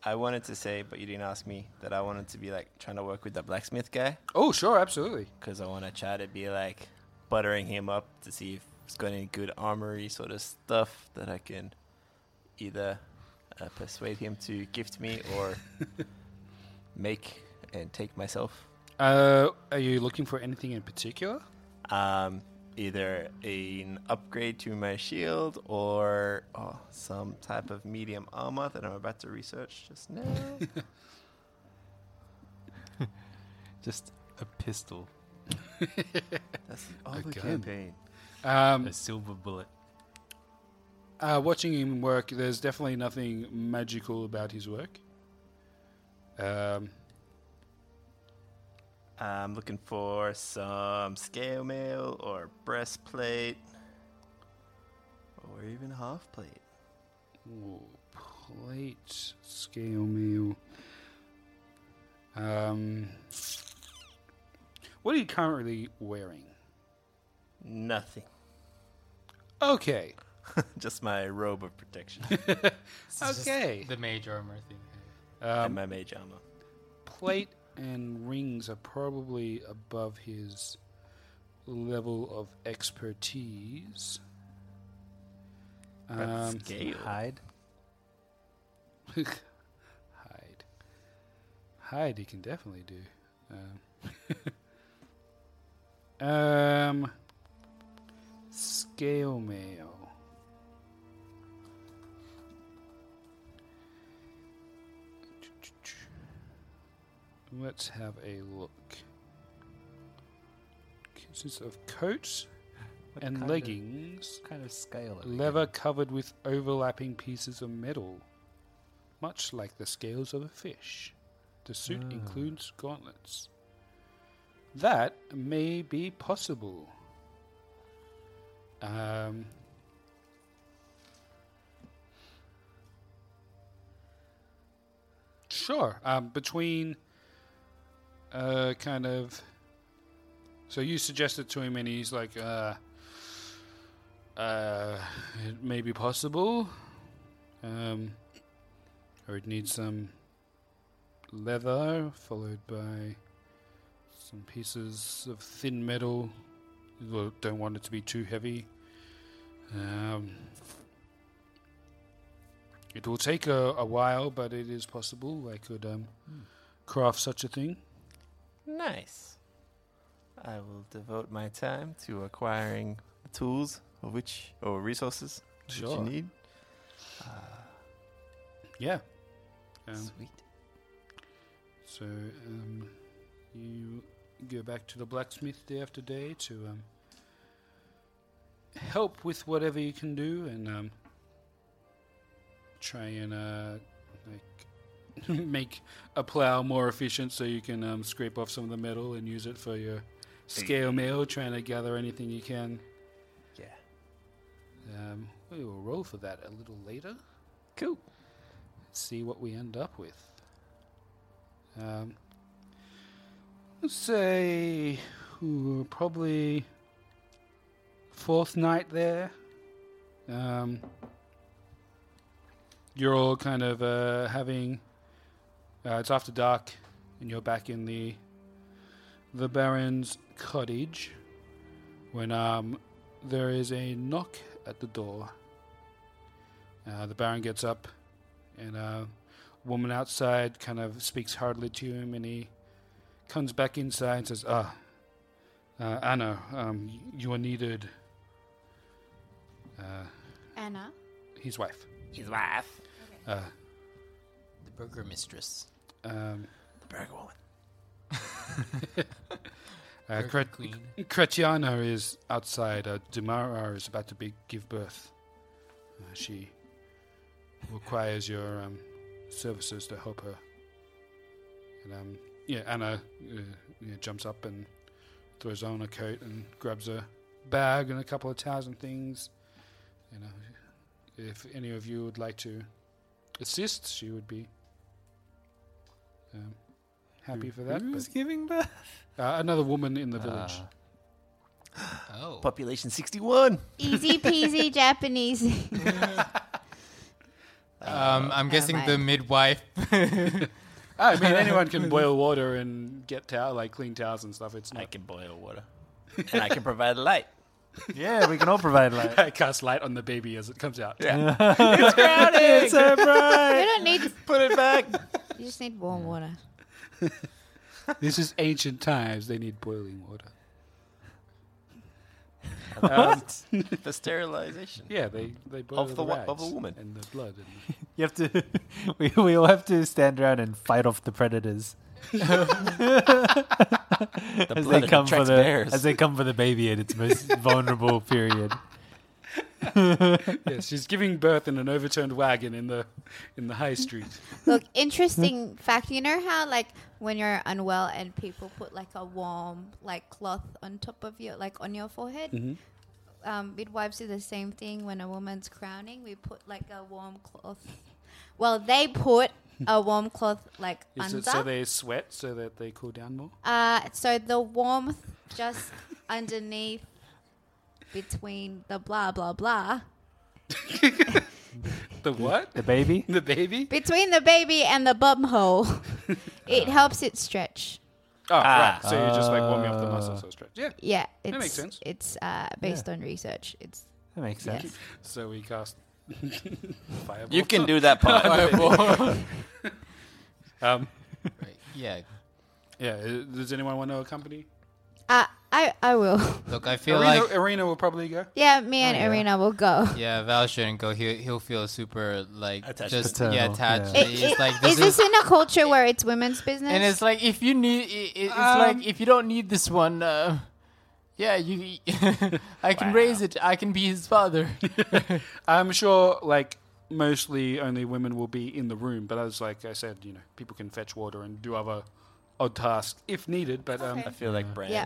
I wanted to say, but you didn't ask me, that I wanted to be like trying to work with the blacksmith guy oh, sure, absolutely. because I want to try to be like buttering him up to see if he's got any good armory sort of stuff that I can either uh, persuade him to gift me or *laughs* make and take myself. Uh, are you looking for anything in particular? Um, either an upgrade to my shield or oh, some type of medium armor that I'm about to research just now. *laughs* Just a pistol, *laughs* That's the other Again. campaign. Um, a silver bullet. Uh, watching him work, there's definitely nothing magical about his work. Um, I'm looking for some scale mail or breastplate or even half plate. Ooh, plate, scale mail. Um, what are you currently wearing? Nothing. Okay. *laughs* just my robe of protection *laughs* Okay. The mage armor thing. and Um, my mage armor. plate and rings are probably above his level of expertise. Um, scale. Hide. *laughs* hide. Hide, he can definitely do. Um, um, scale mail. Let's have a look. Consists of coat What and kind of- leggings. what kind of scale? Leather covered with overlapping pieces of metal, much like the scales of a fish. The suit Ah. includes gauntlets. That may be possible. Um, sure. Um, between uh, kind of. So you suggested to him, and he's like, uh, uh, it may be possible. Um, I would need some leather, followed by some pieces of thin metal. Well, Don't want it to be too heavy. Um, it will take a, a while, but it is possible. I could um, craft such a thing. Nice. I will devote my time to acquiring the tools of which or resources which Sure. you need. Yeah. Um, Sweet. So um, you go back to the blacksmith day after day to um, help with whatever you can do, and um, try and uh, like *laughs* make a plow more efficient, so you can um, scrape off some of the metal and use it for your scale mail. Trying to gather anything you can. Yeah. Um, we will roll for that a little later. Cool. See what we end up with. Um, let's say ooh, probably fourth night there. Um, you're all kind of uh, having. Uh, it's after dark, and you're back in the the Baron's cottage when um, there is a knock at the door. Uh, the Baron gets up, and a woman outside kind of speaks hardly to him, and he comes back inside and says, "Ah, uh, Anna, um, you are needed." Uh, Anna. his wife. His wife. Uh, The burger mistress. um, The burger woman. *laughs* uh, queen. Cretiana is outside. Uh, Demara is about to be, give birth. Uh, she requires your um, services to help her. And um, yeah, Anna uh, yeah, jumps up and throws on a coat and grabs a bag and a couple of towels and things. You know, if any of you would like to assist, she would be um, happy for that. Who's but- giving birth? uh, another woman in the village. Oh. Population 61. Easy peasy *laughs* Japanese. *laughs* Um, I'm guessing mind. the midwife. *laughs* I mean, anyone can boil water and get towel, like clean towels and stuff. It's not. I not. can boil water. and I can provide light. Yeah, we can all provide light. I cast light on the baby as it comes out. Yeah. it's crowded. so bright. you don't need. To put it back. You just need warm water. *laughs* This is ancient times. They need boiling water. *laughs* What? Um, *laughs* for sterilization. Yeah, they they boil Of the the wo- of rags a woman. and the blood. And You have to. We, we all have to stand around and fight off the predators The as blood they come for attracts the bears. as they come for the baby at its most vulnerable period. *laughs* yes, she's giving birth in an overturned wagon in the in the high street. Look, interesting fact. You know how like when you're unwell and people put like a warm like cloth on top of your like on your forehead. Mm-hmm. Um, midwives do the same thing when a woman's crowning. We put like a warm cloth. Well, they put a *laughs* warm cloth like Is under. it so they sweat so that they cool down more? Uh, so the warmth just underneath between the blah blah blah *laughs* The what? The baby. *laughs* The baby? between the baby and the bum hole, *laughs* it helps it stretch. Oh, right. So you're just like warming up the muscles so stretch. Yeah. Yeah, it's, That makes sense. It's uh, based on research. It's That makes sense. yes. So we cast fireball. You can do that part. Um, Right, Yeah. yeah. uh, Does anyone want to accompany? Uh, I I will. *laughs* Look, I feel Irina, like Irina will probably go. Yeah, me and Oh, yeah. Irina will go. *laughs* yeah, Val shouldn't go. He'll he'll feel super like Attached. just yeah Paternal, attached. yeah. I- He's I- like this is this in a culture where it's women's business? and it's like if you need, i- i- it's Um, like if you don't need this one, uh, yeah, you, *laughs* I can raise it. I can be his father. I'm sure, like mostly only women will be in the room, but as like I said, you know, people can fetch water and do other odd tasks if needed. But um, Okay. I feel like Brand. Yeah.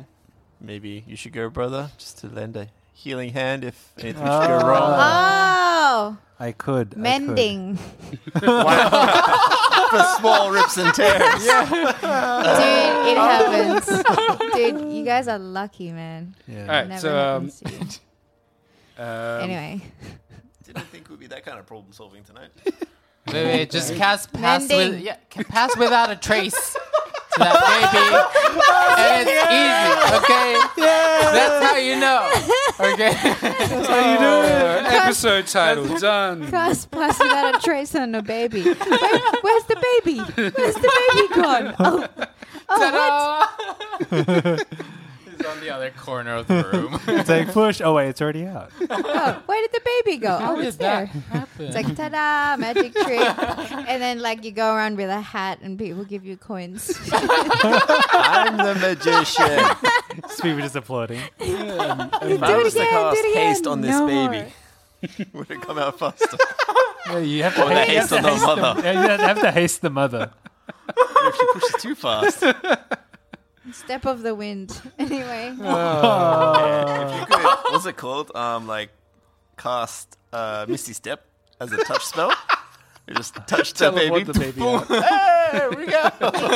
Maybe you should go, brother, just to lend a healing hand if anything should go wrong. oh, I could. I could. mending, *laughs* *laughs* For small rips and tears. dude. It *laughs* happens, dude. You guys are lucky, man. Yeah. all right. Never So um, happens to you. um, anyway, Didn't think we'd be that kind of problem solving tonight. Wait, wait, just cast pass with yeah, ca- pass without a trace to that baby, and it's easy. Okay, that's how you know. Okay, uh, episode title done. cast pass without a trace on the baby. Where, where's the baby? Where's the baby gone? Oh, oh what? *laughs* Ta-da! He's on the other corner of the room. *laughs* It's like push. Oh wait, it's already out. *laughs* Oh, where did the baby go? How Oh, it's that there. happen? It's like ta-da, magic trick, and then like you go around with a hat and people give you coins. *laughs* I'm the magician. People just applauding. If I Do it was to again, cast do it haste on this No baby, would it come out faster? Yeah, you have to, Or the ha- you have haste to on the mother. Yeah, you have to haste the mother. if she pushes too fast. Step of the wind. *laughs* Anyway, *laughs* if you could, what's it called? Um, like cast uh, Misty Step as a touch spell. You just touch the baby. Teleport the baby out. *laughs* Hey, here we go.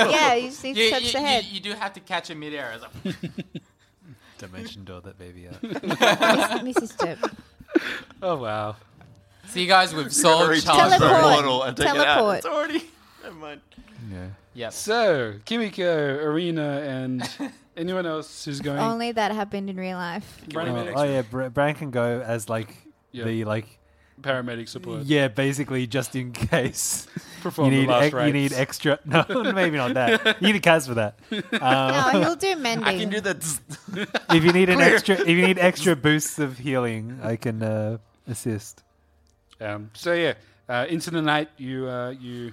yeah, you just need to touch you, the head. you do have to catch him midair. It's like, Dimension door that baby out. Mrs. Step. Oh wow. See, you guys, we've Reach solved into childbirth. the Teleport. portal and take it out. Teleport. It's already. Never mind. Yeah. Yep. So Kimiko, Irina, and *laughs* anyone else who's going. Only that happened in real life. Brandon Oh, oh yeah, Bra- Bran can go as like Yeah. the like paramedic support. yeah, basically just in case *laughs* Perform you the need last ex- you need extra. *laughs* No, maybe not that. You need a cas for that. Um, No, he'll do mending. I can do that. if you need an extra, if you need extra boosts of healing, I can uh, assist. Um, so yeah, uh, into the night, you uh, you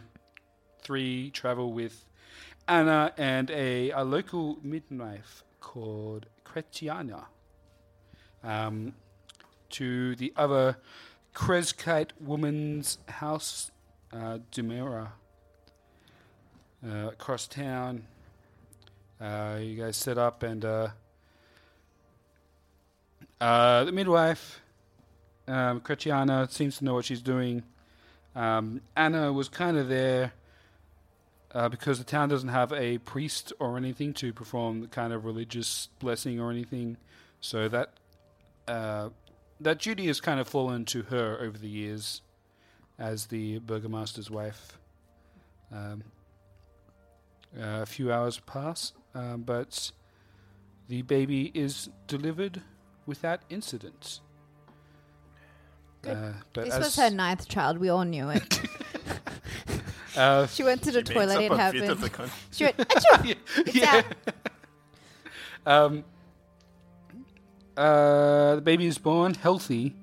three travel with Anna and a, a local midwife called Kretiana um, to the other Krezkite woman's house, uh, Dumera, uh, across town. Uh, you guys set up and uh, uh, the midwife um, Kretiana seems to know what she's doing. Um, Anna was kind of there uh, because the town doesn't have a priest or anything to perform the kind of religious blessing or anything. So that uh, that duty has kind of fallen to her over the years as the burgomaster's wife. Um, uh, a few hours pass, um, but the baby is delivered without incident. Uh, but this as- was her ninth child. We all knew it. *laughs* Uh, she went to the toilet. up It a fifth of happened. She went, "Achoo!" *laughs* It's yeah. um, uh, the baby is born healthy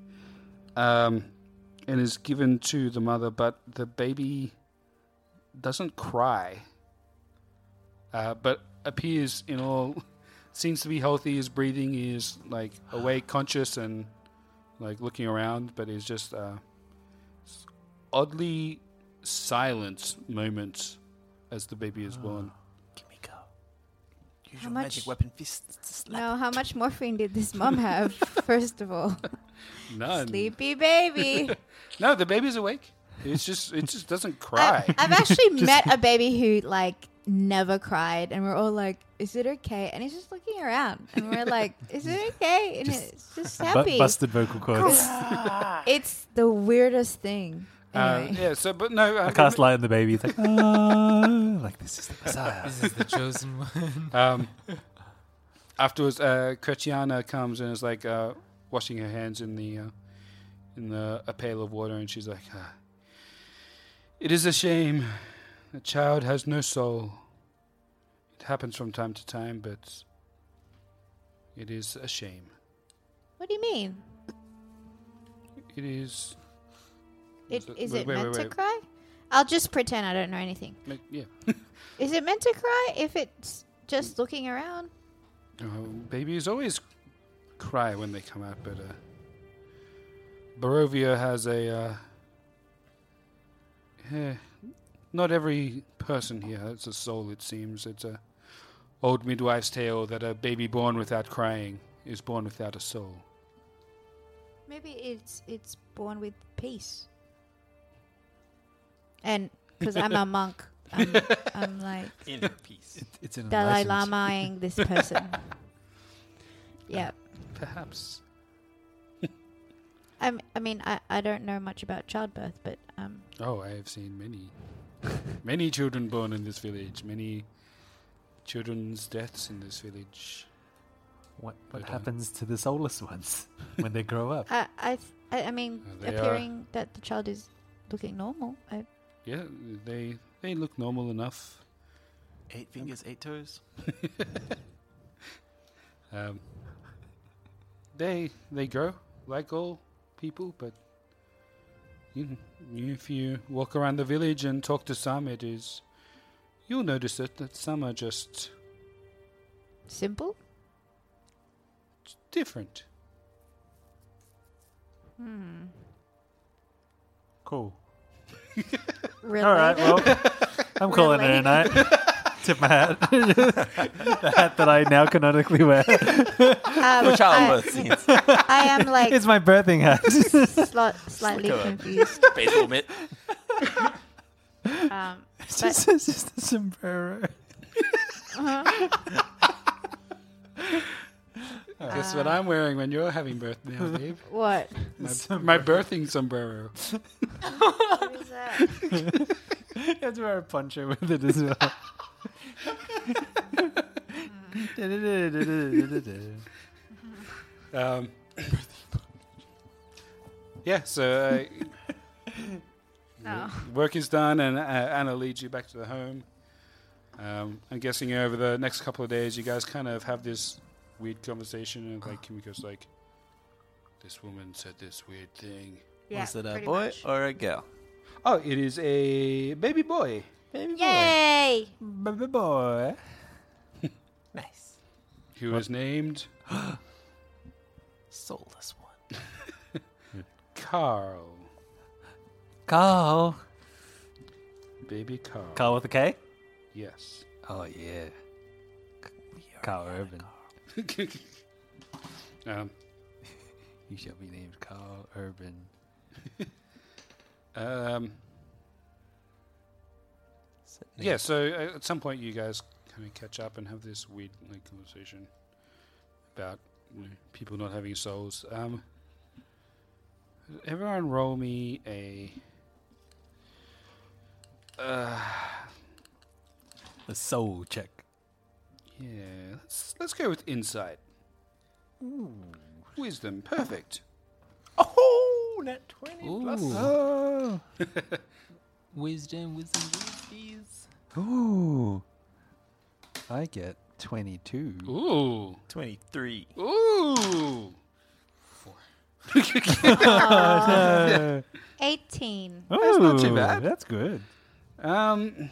um, and is given to the mother, but the baby doesn't cry, uh, but appears in all seems to be healthy. His breathing is like awake, conscious, and like looking around, but is just uh, oddly silent moment as the baby is ah, born. Kimiko, use How your much- magic weapon fists to slap. No, how much morphine did this mom have? *laughs* First of all, None. sleepy baby. *laughs* No, the baby's awake. It's just it just doesn't cry. I, have actually *laughs* met a baby who like never cried, and we're all like, "Is it okay?" And he's just looking around, and we're like, "Is it okay?" And it's just Bu- happy. busted vocal cords. it's the weirdest thing. Uh, Anyway. yeah. So, but no. Uh, I cast light on the baby. It's like, oh, like this is the Messiah. This is the chosen *laughs* one. Um, afterwards, uh, Kretiana comes and is like uh, washing her hands in the uh, in the a pail of water, and she's like, ah, "It is a shame. A child has no soul. It happens from time to time, but it is a shame. What do you mean? It is. It, is wait, it wait, meant wait, to cry? I'll just pretend I don't know anything. Yeah. *laughs* Is it meant to cry if it's just looking around? Uh, babies always cry when they come out, but uh, Barovia has a. Uh, eh, not every person here has a soul. It seems it's a old midwife's tale that a baby born without crying is born without a soul. Maybe it's it's born with peace. And because I'm a *laughs* monk, I'm, I'm like *laughs* Inner peace. It's an Dalai enlightened- Lamaing this person. *laughs* yeah. Perhaps. I'm, I mean, I, I don't know much about childbirth, but um, Oh, I have seen many, many children born in this village. Many children's deaths in this village. What, what But, uh, happens to the soulless ones when they grow up? I, I, I, I mean, Uh, they are- appearing that the child is looking normal. I, Yeah, they they look normal enough. Eight fingers, eight toes. *laughs* Um, they they grow like all people, but you, you, if you walk around the village and talk to some, it is you'll notice it that some are just simple. different. Hmm. Cool. *laughs* Really? All right, well, *laughs* I'm calling it a night. Tip my hat. the hat that I now canonically wear. Um, For childbirth scenes. I am like it's my birthing hat. *laughs* sli- slightly Like a- confused. *laughs* Baseball mitt. Um, it's, but just, it's just a sombrero. Guess what I'm wearing when you're having birth now, Dave? what? My, my birthing sombrero. *laughs* What is that? You have to wear a poncho with it as well. *laughs* Um, *coughs* yeah, so uh, Oh. work is done, and uh, Anna leads you back to the home. Um, I'm guessing over the next couple of days, you guys kind of have this weird conversation, and like oh. Kimiko's like, "This woman said this weird thing." Yeah, Was it a pretty boy much. or a girl? Oh, it is a baby boy. Baby boy. Yay! Baby boy. *laughs* Nice. who is named *gasps* Soulless one. *laughs* Carl. Carl. Baby Carl. Carl with a K? Yes. Oh, yeah. Karl Urban. *laughs* um, You shall be named Karl Urban. Um, yeah, so uh, at some point you guys kind of catch up and have this weird like conversation about you know, people not having souls. Um, everyone, roll me a. Uh, The soul check. Yeah, let's let's go with insight. Wisdom, perfect. Oh, net 20 plus. Oh. *laughs* Wisdom, wisdom, wisdies. Ooh. I get 22. Ooh, 23. ooh. *laughs* Eighteen. *laughs* That's not too bad. That's good. Um,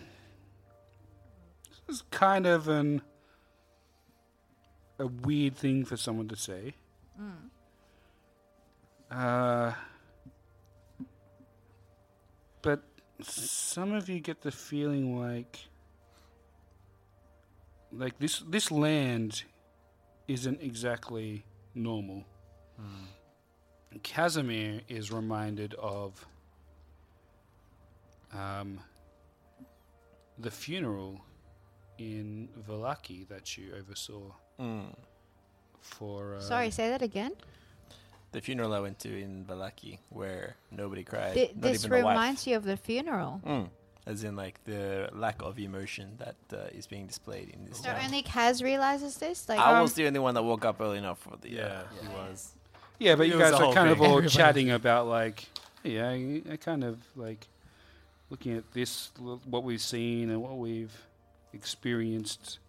this is kind of an a weird thing for someone to say. Uh, but some of you get the feeling like like this this land isn't exactly normal. Casimir is reminded of um, the funeral in Vallaki that you oversaw Mm. for. Uh, Sorry, say that again. The funeral I went to in Vallaki where nobody cried. Th- not this even the wife. reminds you of the funeral. Mm. As in, like, the lack of emotion that uh, is being displayed in this So town. only Kaz realizes this. Like, I um, was the only one that woke up early enough for the. Yeah, uh, he was. Yeah, but It you guys are whole kind of all *laughs* Everybody- chatting about like, yeah, I, I kind of like looking at this, l- what we've seen and what we've experienced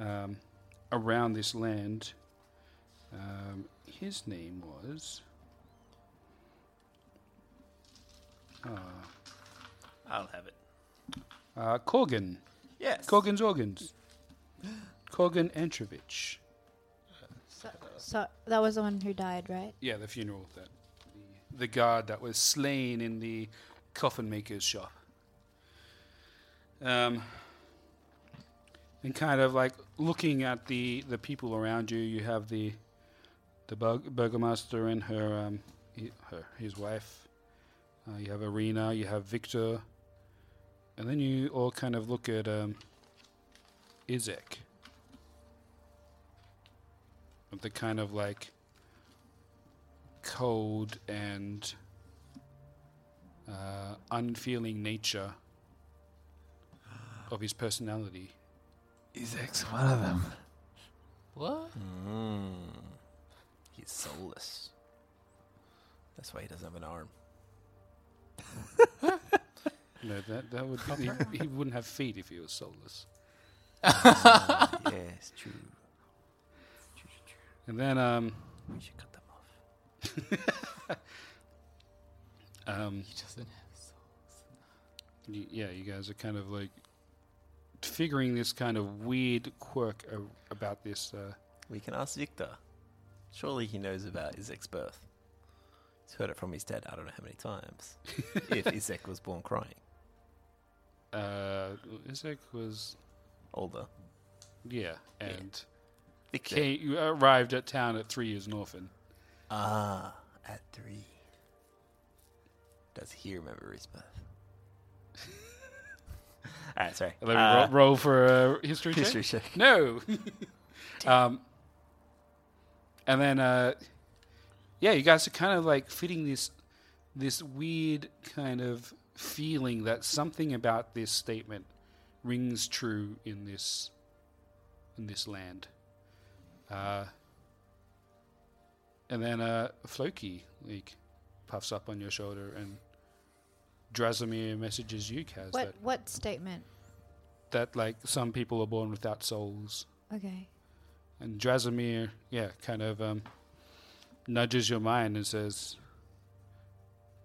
um, around this land. Um, his name was. Uh, I'll have it. uh, Corgan. Yes. Corgan's organs. *gasps* Corgan Antrovich. so, so that was the one who died, right? Yeah, the funeral that the, the guard that was slain in the coffin maker's shop. Um, and kind of like looking at the the people around you, you have the the bur- burgomaster and her um her his wife. Uh, you have Irina, you have Victor, and then you all kind of look at um, Izek. With the kind of like cold and uh, unfeeling nature of his personality. Izek's one of them. What? Mm. He's soulless. That's why he doesn't have an arm. *laughs* No, that that would he, he wouldn't have feet if he was soulless. *laughs* yes, true. And then um We should cut them off. *laughs* um He doesn't have souls. y- yeah, you guys are kind of like figuring this kind of weird quirk a- about this. Uh, We can ask Victor. Surely he knows about Izek's birth. He's heard it from his dad I don't know how many times. *laughs* if Izek was born crying. uh, Isaac was Older. yeah, and Victor. came, arrived at town at three years an orphan. Ah, at three. Does he remember his birth? Alright, sorry. Let me Uh, ro- roll for a history check. history check. No. *laughs* *laughs* um, and then, uh, yeah, you guys are kind of like fitting this this weird kind of feeling that something about this statement rings true in this in this land. Uh, and then uh, Floki like puffs up on your shoulder, and Drazimir messages you, Kaz, What that what statement? that like some people are born without souls. Okay. And Drasimir, yeah, kind of um, nudges your mind and says,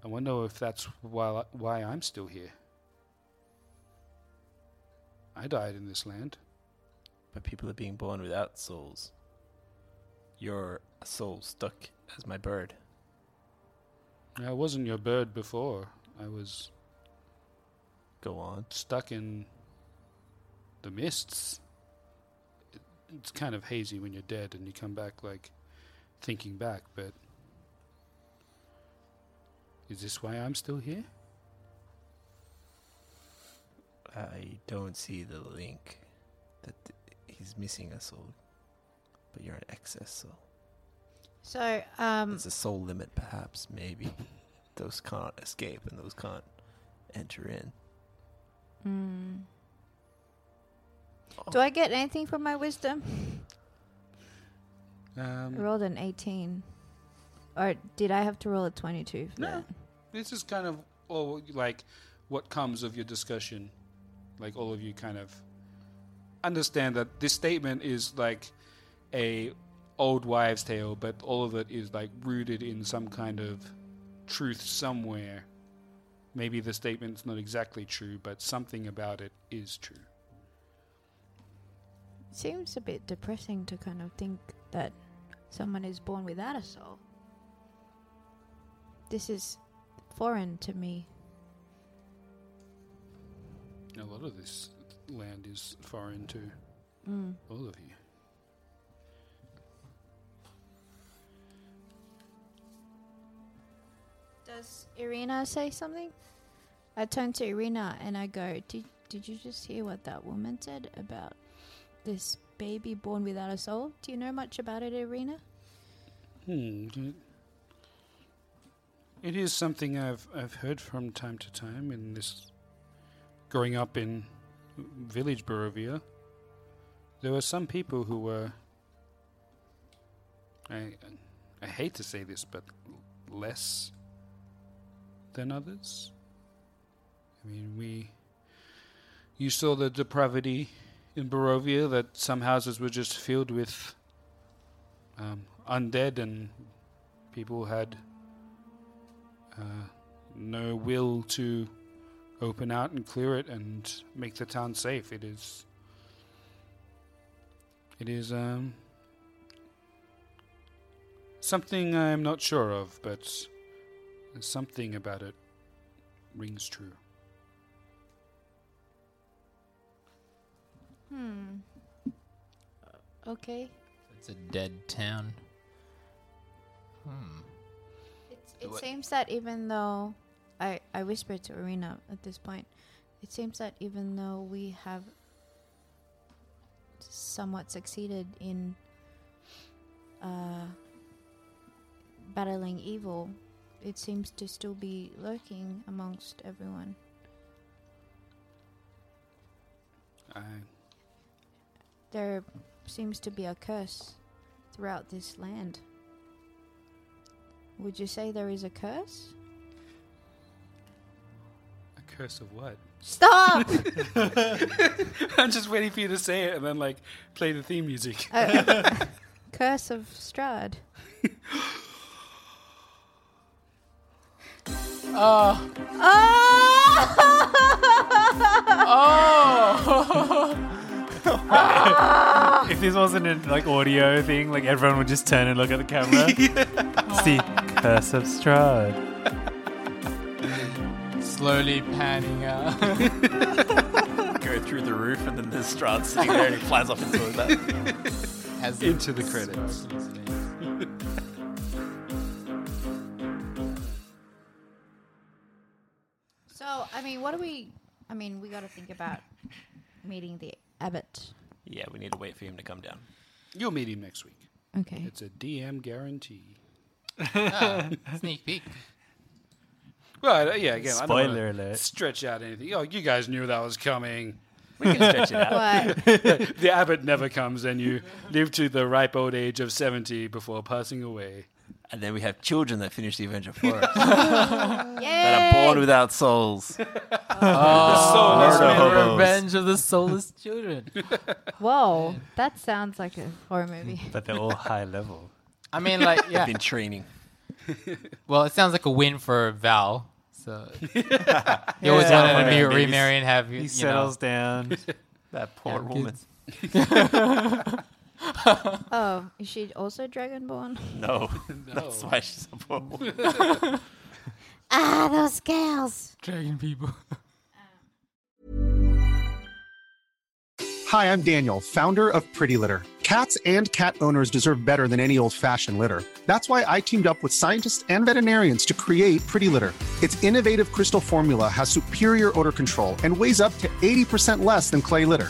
"I wonder if that's why why I'm still here. I died in this land. But people are being born without souls. You're a soul stuck as my bird. I wasn't your bird before. I was Go on. stuck in the mists. It, it's kind of hazy when you're dead and you come back like thinking back, but Is this why I'm still here? I don't see the link that he's missing a soul, but you're an excess soul. So, um, There's a soul limit, perhaps, maybe. Those can't escape and those can't enter in. mm. do I get anything from my wisdom? I Um, rolled an 18. Or did I have to roll a 22 for No. that? this is kind of all like what comes of your discussion. Like all of you kind of understand that this statement is like a old wives' tale, but all of it is like rooted in some kind of truth somewhere. Maybe the statement's not exactly true, but something about it is true. Seems a bit depressing to kind of think that someone is born without a soul. This is foreign to me. A lot of this land is foreign to Mm. all of you. Does Irina say something? I turn to Irina and I go, did, did you just hear what that woman said about this baby born without a soul? Do you know much about it, Irina? Hmm. It, is something I've I've heard from time to time in this. Growing up in village Barovia, there were some people who were. I I hate to say this, but less than others. I mean, we. You saw the depravity in Barovia that some houses were just filled with um, undead and people had uh, no will to open out and clear it and make the town safe. It is. It is um, something I'm not sure of, but something about it rings true. Hmm. Okay. It's a dead town. Hmm. It What- seems that even though I I whispered to Irina at this point, it seems that even though we have somewhat succeeded in uh, battling evil, it seems to still be lurking amongst everyone. I There seems to be a curse throughout this land. Would you say there is a curse? a curse of what? Stop! *laughs* I'm just waiting for you to say it and then like play the theme music. Uh, *laughs* curse of *laughs* Strahd. Oh. Oh! *laughs* if this wasn't a like audio thing, like everyone would just turn and look at the camera. *laughs* See, Curse of Strahd. Slowly panning out. *laughs* Go through the roof, and then there's Strahd sitting there, and he flies off into that. Has Into the credits. What do we. I mean, we got to think about meeting the abbot. Yeah, we need to wait for him to come down. You'll meet him next week. Okay. It's a DM guarantee. Ah, sneak peek. Well, uh, yeah, again, I don't wanna Spoiler alert. Stretch out anything. Oh, you guys knew that was coming. We can stretch it out. What? *laughs* the abbot never comes, and you live to the ripe old age of 70 before passing away. And then we have children that finish the Avenger Forest Yay! *laughs* *laughs* *laughs* that are born without souls. Oh, Murder the hobos. revenge of the soulless children. Whoa, that sounds like a horror movie. But they're all high level. I mean, like, yeah. Been training. Well, it sounds like a win for Val. So he always Yeah. wanted to be, he's- remarry and have you, He you settles know, down. That poor have woman. Kids. *laughs* Oh, is she also Dragonborn? No, *laughs* that's why she's a poor *laughs* ah, those girls. Dragon people. Hi, I'm Daniel, founder of Pretty Litter. Cats and cat owners deserve better than any old fashioned litter. That's why I teamed up with scientists and veterinarians to create Pretty Litter. Its innovative crystal formula has superior odor control and weighs up to 80% less than clay litter.